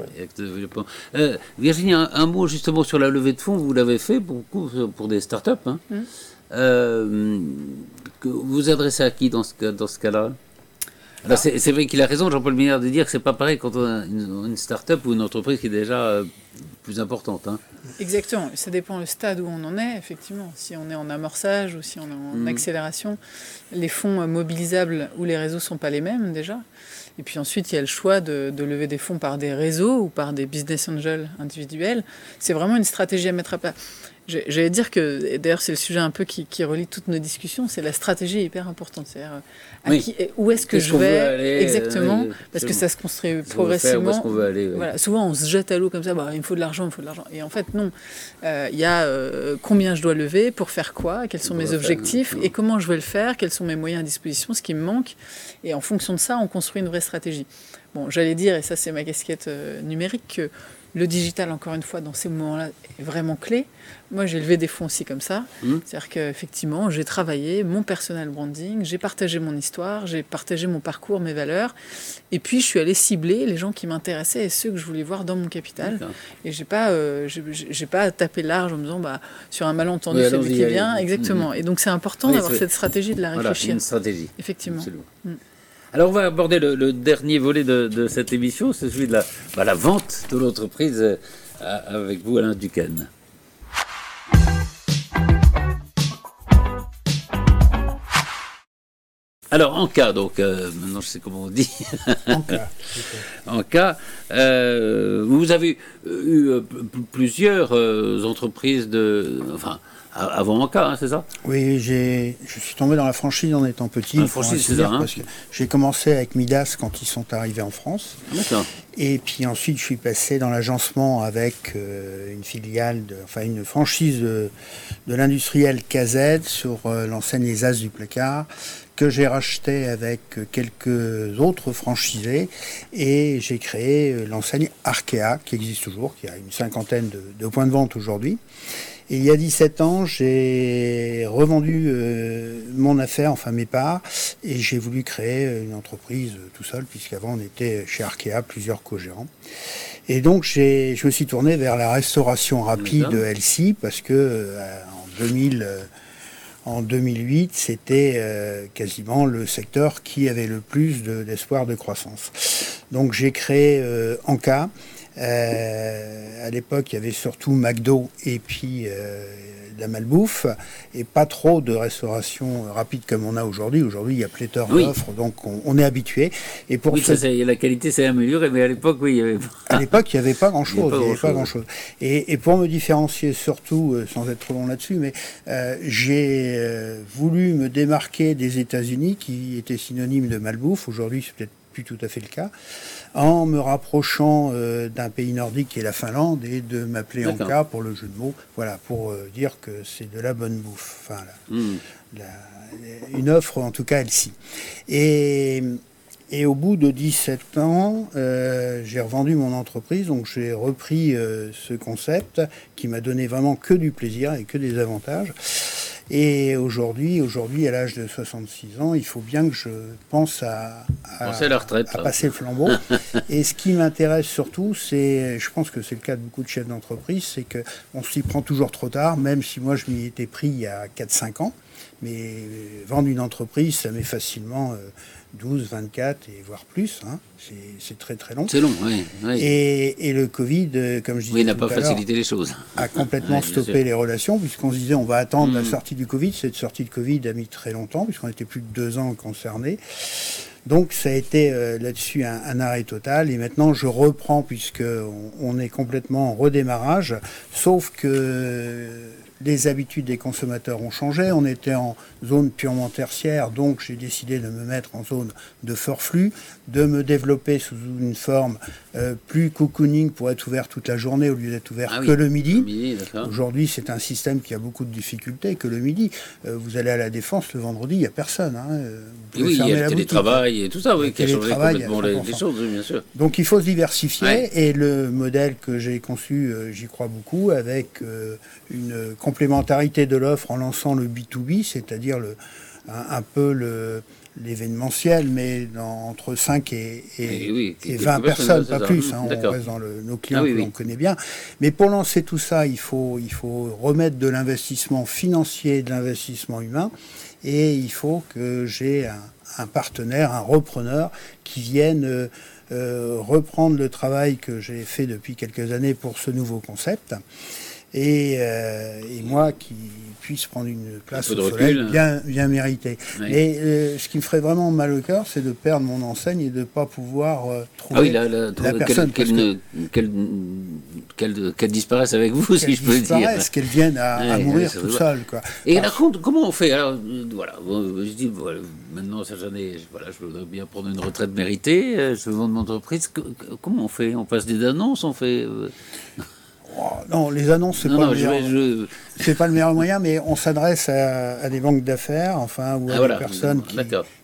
Euh, Virginie, un, mot justement sur la levée de fonds, vous l'avez fait beaucoup pour des startups. Hein. Mmh. Euh, que vous adressez à qui dans ce, dans ce cas-là? C'est vrai qu'il a raison, Jean-Paul Minard, de dire que c'est pas pareil quand on a une, start-up ou une entreprise qui est déjà euh, plus importante. Hein. Exactement, ça dépend le stade où on en est, effectivement. Si on est en amorçage ou si on est en mm. accélération, les fonds mobilisables ou les réseaux sont pas les mêmes déjà. Et puis ensuite, il y a le choix de, lever des fonds par des réseaux ou par des business angels individuels. C'est vraiment une stratégie à mettre à plat. J'allais dire que, d'ailleurs, c'est le sujet un peu qui, relie toutes nos discussions, c'est la stratégie hyper importante. C'est-à-dire, euh, où est-ce que je vais euh, Exactement, parce que ça se construit progressivement. voilà, souvent, on se jette à l'eau comme ça, bah, il me faut de l'argent, il me faut de l'argent. Et en fait, non. Euh, il y a combien je dois lever, pour faire quoi, quels sont mes objectifs, et comment je vais le faire, quels sont mes moyens à disposition, ce qui me manque. Et en fonction de ça, on construit une vraie stratégie. Bon, j'allais dire, et ça c'est ma casquette numérique, que le digital, encore une fois, dans ces moments-là, est vraiment clé. Moi, j'ai levé des fonds aussi comme ça. Mmh. C'est-à-dire qu'effectivement, j'ai travaillé mon personal branding, j'ai partagé mon histoire, j'ai partagé mon parcours, mes valeurs. Et puis, je suis allé cibler les gens qui m'intéressaient et ceux que je voulais voir dans mon capital. Et j'ai pas, euh, j'ai pas tapé large en me disant, bah, sur un malentendu, c'est lui qui vient. Exactement. Mmh. Et donc, c'est important d'avoir cette stratégie de la réfléchir. Voilà, une stratégie. Effectivement. Mmh. Alors on va aborder le, dernier volet de, cette émission, c'est celui de la, bah, la vente de l'entreprise euh, avec vous Alain Duquesne. Alors, en cas, donc, euh, maintenant je sais comment on dit. en cas. [LAUGHS] en cas, euh, vous avez eu plusieurs entreprises de. Enfin, avant cas, hein, c'est ça? Oui, je suis tombé dans la franchise en étant petit. La franchise, c'est ça. Hein. j'ai commencé avec Midas quand ils sont arrivés en France. D'accord. Et puis ensuite, je suis passé dans l'agencement avec euh, une filiale, de, enfin une franchise de, l'industriel KZ sur euh, l'enseigne Les As du Placard que j'ai racheté avec quelques autres franchisés et j'ai créé euh, l'enseigne Arkea qui existe toujours, qui a une cinquantaine de points de vente aujourd'hui. Et il y a 17 ans, j'ai revendu euh, mon affaire, enfin mes parts, et j'ai voulu créer une entreprise tout seul, puisqu'avant on était chez Arkea, plusieurs co-gérants. Et donc je me suis tourné vers la restauration rapide de LC, parce que euh, en 2000... Euh, en 2008, c'était quasiment le secteur qui avait le plus d'espoir de, croissance. Donc j'ai créé Anka, euh, à l'époque, il y avait surtout McDo et puis euh, la malbouffe, et pas trop de restauration rapide comme on a aujourd'hui. Aujourd'hui, il y a pléthore d'offres, donc on, est habitué. Et pour la qualité s'est améliorée, mais à l'époque, oui, il y avait À l'époque, il n'y [LAUGHS] avait pas grand-chose. Pas grand chose. Et, et, pour me différencier, surtout, euh, sans être trop long là-dessus, mais j'ai voulu me démarquer des États-Unis, qui étaient synonymes de malbouffe. Aujourd'hui, c'est peut-être plus tout à fait le cas en me rapprochant euh, d'un pays nordique qui est la Finlande et de m'appeler Anka pour le jeu de mots, voilà, pour euh, dire que c'est de la bonne bouffe. Enfin, hmm. une offre, en tout cas, elle-ci. Et, et, au bout de 17 ans, euh, j'ai revendu mon entreprise, donc j'ai repris ce concept qui m'a donné vraiment que du plaisir et que des avantages. Et aujourd'hui, aujourd'hui, à l'âge de 66 ans, il faut bien que je pense à, la retraite, à passer le flambeau. [LAUGHS] et ce qui m'intéresse surtout, c'est, je pense que c'est le cas de beaucoup de chefs d'entreprise, c'est qu'on s'y prend toujours trop tard, même si moi je m'y étais pris il y a 4-5 ans. Mais vendre une entreprise, ça met facilement 12, 24 et voire plus. Hein. C'est très très long. C'est long, oui. Et, le Covid, euh, comme je disais, oui, n'a pas facilité les choses. A complètement stoppé les relations, puisqu'on se disait on va attendre la hmm. sortie du Covid. Cette sortie de Covid a mis très longtemps, puisqu'on était plus de deux ans concernés. Donc ça a été euh, là-dessus un, arrêt total. Et maintenant je reprends, puisqu'on on est complètement en redémarrage, sauf que les habitudes des consommateurs ont changé. On était en zone purement tertiaire, donc j'ai décidé de me mettre en zone de fort flux, de me développer sous une forme euh, plus cocooning pour être ouvert toute la journée au lieu d'être ouvert ah que le midi. Aujourd'hui, c'est un système qui a beaucoup de difficultés que le midi. Euh, vous allez à la défense le vendredi, il n'y a personne. Hein. oui, il y a le télétravail et tout ça, oui, qui a changé complètement les, choses, bien sûr. Donc il faut se diversifier et le modèle que j'ai conçu, euh, j'y crois beaucoup, avec une complémentarité de l'offre en lançant le B2B, c'est-à-dire le, un, peu le, l'événementiel, mais dans, entre 5 et, et, 20 personnes, pas plus. Hein, on reste dans le, nos clients ah que l'on connaît bien. Mais pour lancer tout ça, il faut, il faut remettre de l'investissement financier, de l'investissement humain, et il faut que j'ai un, un, partenaire, un repreneur qui vienne euh, euh reprendre le travail que j'ai fait depuis quelques années pour ce nouveau concept. Et, euh, et moi qui puisse prendre une place au soleil hein. bien, bien méritée. Et euh, ce qui me ferait vraiment mal au cœur, c'est de perdre mon enseigne et de ne pas pouvoir euh, trouver ah la, personne. Qu'elle disparaisse avec vous, [LAUGHS] si je peux dire. Qu'elle vienne à, mourir tout seul. Quoi. Et là, comment on fait? Alors, voilà, je dis, voilà, maintenant, ça, ai, voilà, je voudrais bien prendre une retraite méritée, euh, je vendre mon entreprise. Comment on fait? On passe des annonces On fait. Oh, non, les annonces, c'est pas, pas, le meilleur moyen, mais on s'adresse à, des banques d'affaires, enfin, ou à ah, des personnes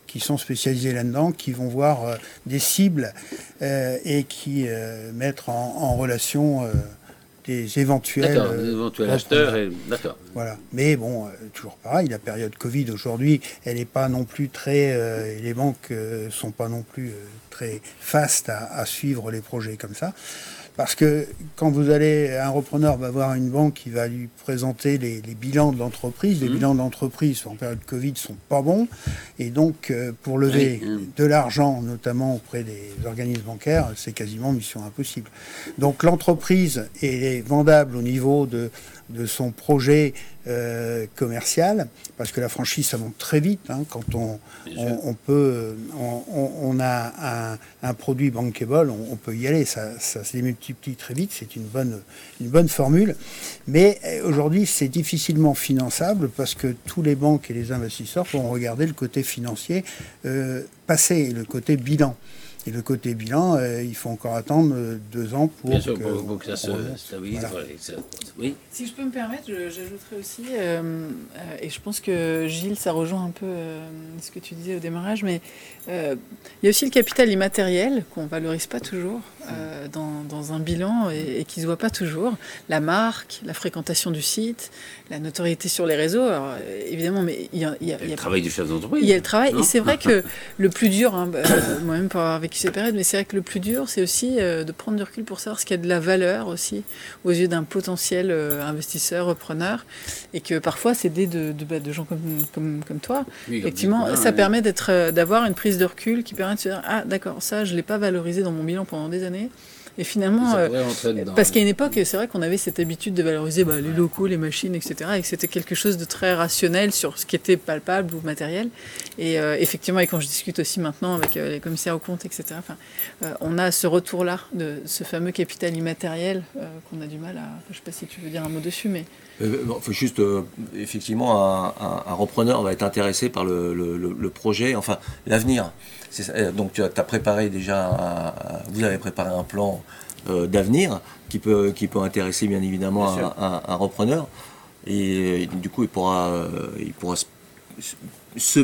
qui, sont spécialisées là-dedans, qui vont voir euh, des cibles euh, et qui euh, mettent en, relation des éventuels, éventuels acheteurs. D'accord. Voilà. Mais bon, toujours pareil, la période Covid aujourd'hui, elle n'est pas non plus très. les banques sont pas non plus très fastes à, à, suivre les projets comme ça. Parce que quand vous allez, un repreneur va voir une banque qui va lui présenter les, bilans de l'entreprise, les mmh. bilans de l'entreprise en période Covid sont pas bons, et donc euh, pour lever de l'argent, notamment auprès des organismes bancaires, c'est quasiment mission impossible. Donc l'entreprise est vendable au niveau de de son projet euh, commercial, parce que la franchise, ça monte très vite. Hein, quand on, on, peut, on, a un, produit bankable, on, peut y aller. Ça, ça se démultiplie très vite. C'est une bonne, une bonne formule. Mais euh, aujourd'hui, c'est difficilement finançable parce que tous les banques et les investisseurs vont regarder le côté financier euh, passé, le côté bilan. Et le côté bilan, euh, il faut encore attendre euh, deux ans pour, Bien sûr, pour, que ça se stabilise. Oui. Si je peux me permettre, j'ajouterais aussi, euh, et je pense que Gilles, ça rejoint un peu ce que tu disais au démarrage, mais il y a aussi le capital immatériel qu'on ne valorise pas toujours dans, dans, un bilan et, qui ne se voit pas toujours. La marque, la fréquentation du site, la notoriété sur les réseaux, alors, évidemment, mais il y a, le travail du chef d'entreprise. Il y a le travail, et c'est vrai [LAUGHS] que le plus dur, hein, bah, [COUGHS] moi-même pour avoir vécu ces périodes, mais c'est vrai que le plus dur, c'est aussi euh, de prendre du recul pour savoir ce qu'il y a de la valeur aussi aux yeux d'un potentiel euh, investisseur, repreneur, et que parfois c'est des de, de, bah, de, gens comme, comme, comme toi. Effectivement, ça permet d'être, euh, d'avoir une prise de recul qui permet de se dire ah d'accord, ça je l'ai pas valorisé dans mon bilan pendant des années. Et finalement, euh, parce qu'à une époque, c'est vrai qu'on avait cette habitude de valoriser bah, les locaux, les machines, etc. Et que c'était quelque chose de très rationnel sur ce qui était palpable ou matériel. Et euh, effectivement, et quand je discute aussi maintenant avec euh, les commissaires aux comptes, etc., on a ce retour-là de ce fameux capital immatériel qu'on a du mal à. Je ne sais pas si tu veux dire un mot dessus, mais. Faut juste, effectivement, un, repreneur va être intéressé par le, le projet, enfin l'avenir. Euh, donc tu as, préparé déjà, vous avez préparé un plan euh, d'avenir qui peut, qui peut intéresser bien évidemment un, repreneur. Et, du coup, il pourra, euh, il pourra se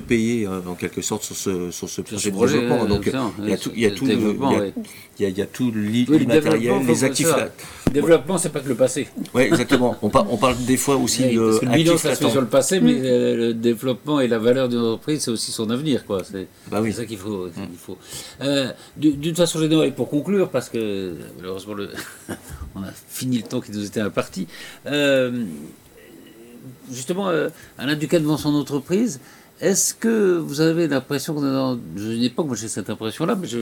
payer en quelque sorte sur ce, sur ce projet, de développement. Donc il y a tout, il y a tout, il y a, tout l'immatériel, les actifs. Le développement, c'est pas que le passé. Oui, exactement. on, on, parle des fois aussi de. Parce que le bilan, ça se fait sur le passé, mais mm. le développement et la valeur d'une entreprise, c'est aussi son avenir. quoi. C'est bah oui. ça qu'il faut. Mm. faut. Euh, d'une façon générale, et pour conclure, parce que malheureusement, le [LAUGHS] on a fini le temps qui nous était imparti. Euh, justement, euh, Alain Duquet devant son entreprise, est-ce que vous avez l'impression que dans une époque, moi j'ai cette impression-là, mais je,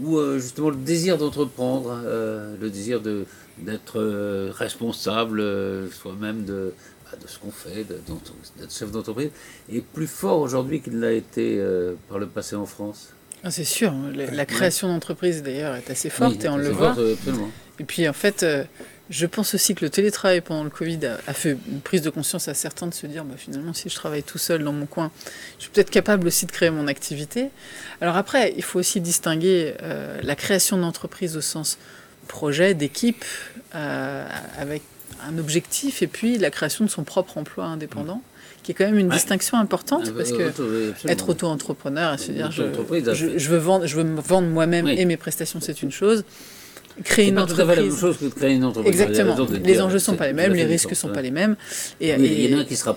où euh, justement le désir d'entreprendre, euh, le désir d'être euh, responsable soi-même de, bah, de ce qu'on fait, d'être chef d'entreprise, est plus fort aujourd'hui qu'il l'a été par le passé en France? Ah, C'est sûr, la, création d'entreprise d'ailleurs est assez forte et on le voit. et puis en fait je pense aussi que le télétravail pendant le Covid a, fait une prise de conscience à certains de se dire bah, finalement, si je travaille tout seul dans mon coin, je suis peut-être capable aussi de créer mon activité. Alors après, il faut aussi distinguer euh, la création d'entreprise au sens projet, d'équipe, euh, avec un objectif, et puis la création de son propre emploi indépendant. qui est quand même une distinction importante ah, parce que être auto-entrepreneur et se dire je, je, veux vendre, je veux me vendre moi-même et mes prestations c'est une chose créer une entreprise. C'est la même chose que de créer une entreprise. Exactement. Les enjeux ne sont pas les mêmes, les risques ne sont pas les mêmes. Et, il y en a un qui sera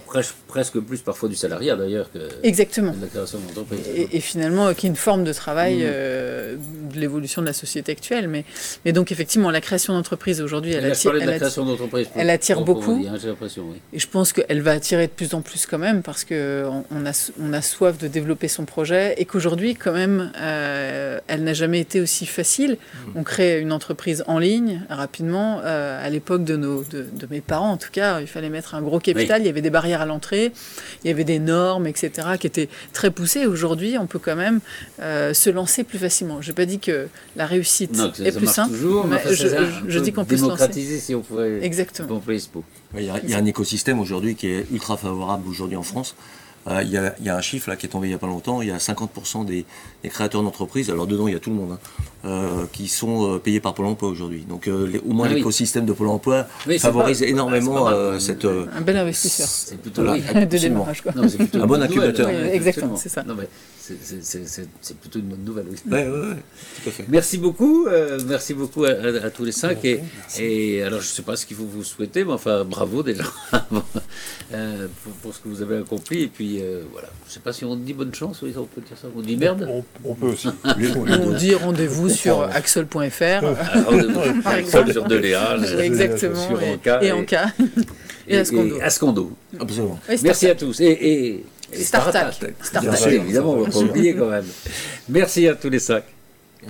presque plus parfois du salariat d'ailleurs que Exactement. de la création d'entreprise. Et, finalement, qui est une forme de travail mmh. euh, de l'évolution de la société actuelle. Mais, mais donc effectivement, la création d'entreprise aujourd'hui, elle, attire, elle, attire, elle attire beaucoup. Hein, et je pense qu'elle va attirer de plus en plus quand même parce qu'on on a, on a soif de développer son projet et qu'aujourd'hui, quand même, euh, elle n'a jamais été aussi facile. Mmh. On crée une entreprise en ligne rapidement. Euh, à l'époque de, nos, de, mes parents, en tout cas, il fallait mettre un gros capital. Il y avait des barrières à l'entrée, il y avait des normes, etc., qui étaient très poussées. Aujourd'hui, on peut quand même euh, se lancer plus facilement. Je n'ai pas dit que la réussite est plus simple, mais je, dis qu'on peut se lancer. si on pouvait. Exactement. il, y a, il y a un écosystème aujourd'hui qui est ultra favorable aujourd'hui en France. il y, a, un chiffre là qui est tombé il n'y a pas longtemps. Il y a 50% des, créateurs d'entreprises, alors dedans il y a tout le monde, hein, qui sont payés par Pôle Emploi aujourd'hui. Donc au moins ah l'écosystème de Pôle Emploi favorise énormément cette. un bel investisseur. C'est plutôt [LAUGHS] de démarrage. un bon incubateur. exactement, c'est ça c'est plutôt une bonne nouvelle. Oui. Merci beaucoup, euh, merci beaucoup à, tous les cinq. et, et, alors, je ne sais pas ce qu'il faut vous souhaiter, mais enfin, bravo déjà [LAUGHS] euh, pour, ce que vous avez accompli. Et puis, euh, voilà, je ne sais pas si on dit bonne chance, oui, on peut dire ça. On dit merde On, peut aussi. [LAUGHS] on dit rendez-vous sur axel.fr. Axel [LAUGHS] sur Deléa, [LAUGHS] exactement. Sur et, en cas. Et, et Ascondo. Absolument. Merci à tous. et Startup. Startup, évidemment, on va pas oublier quand même. Merci à tous les cinq.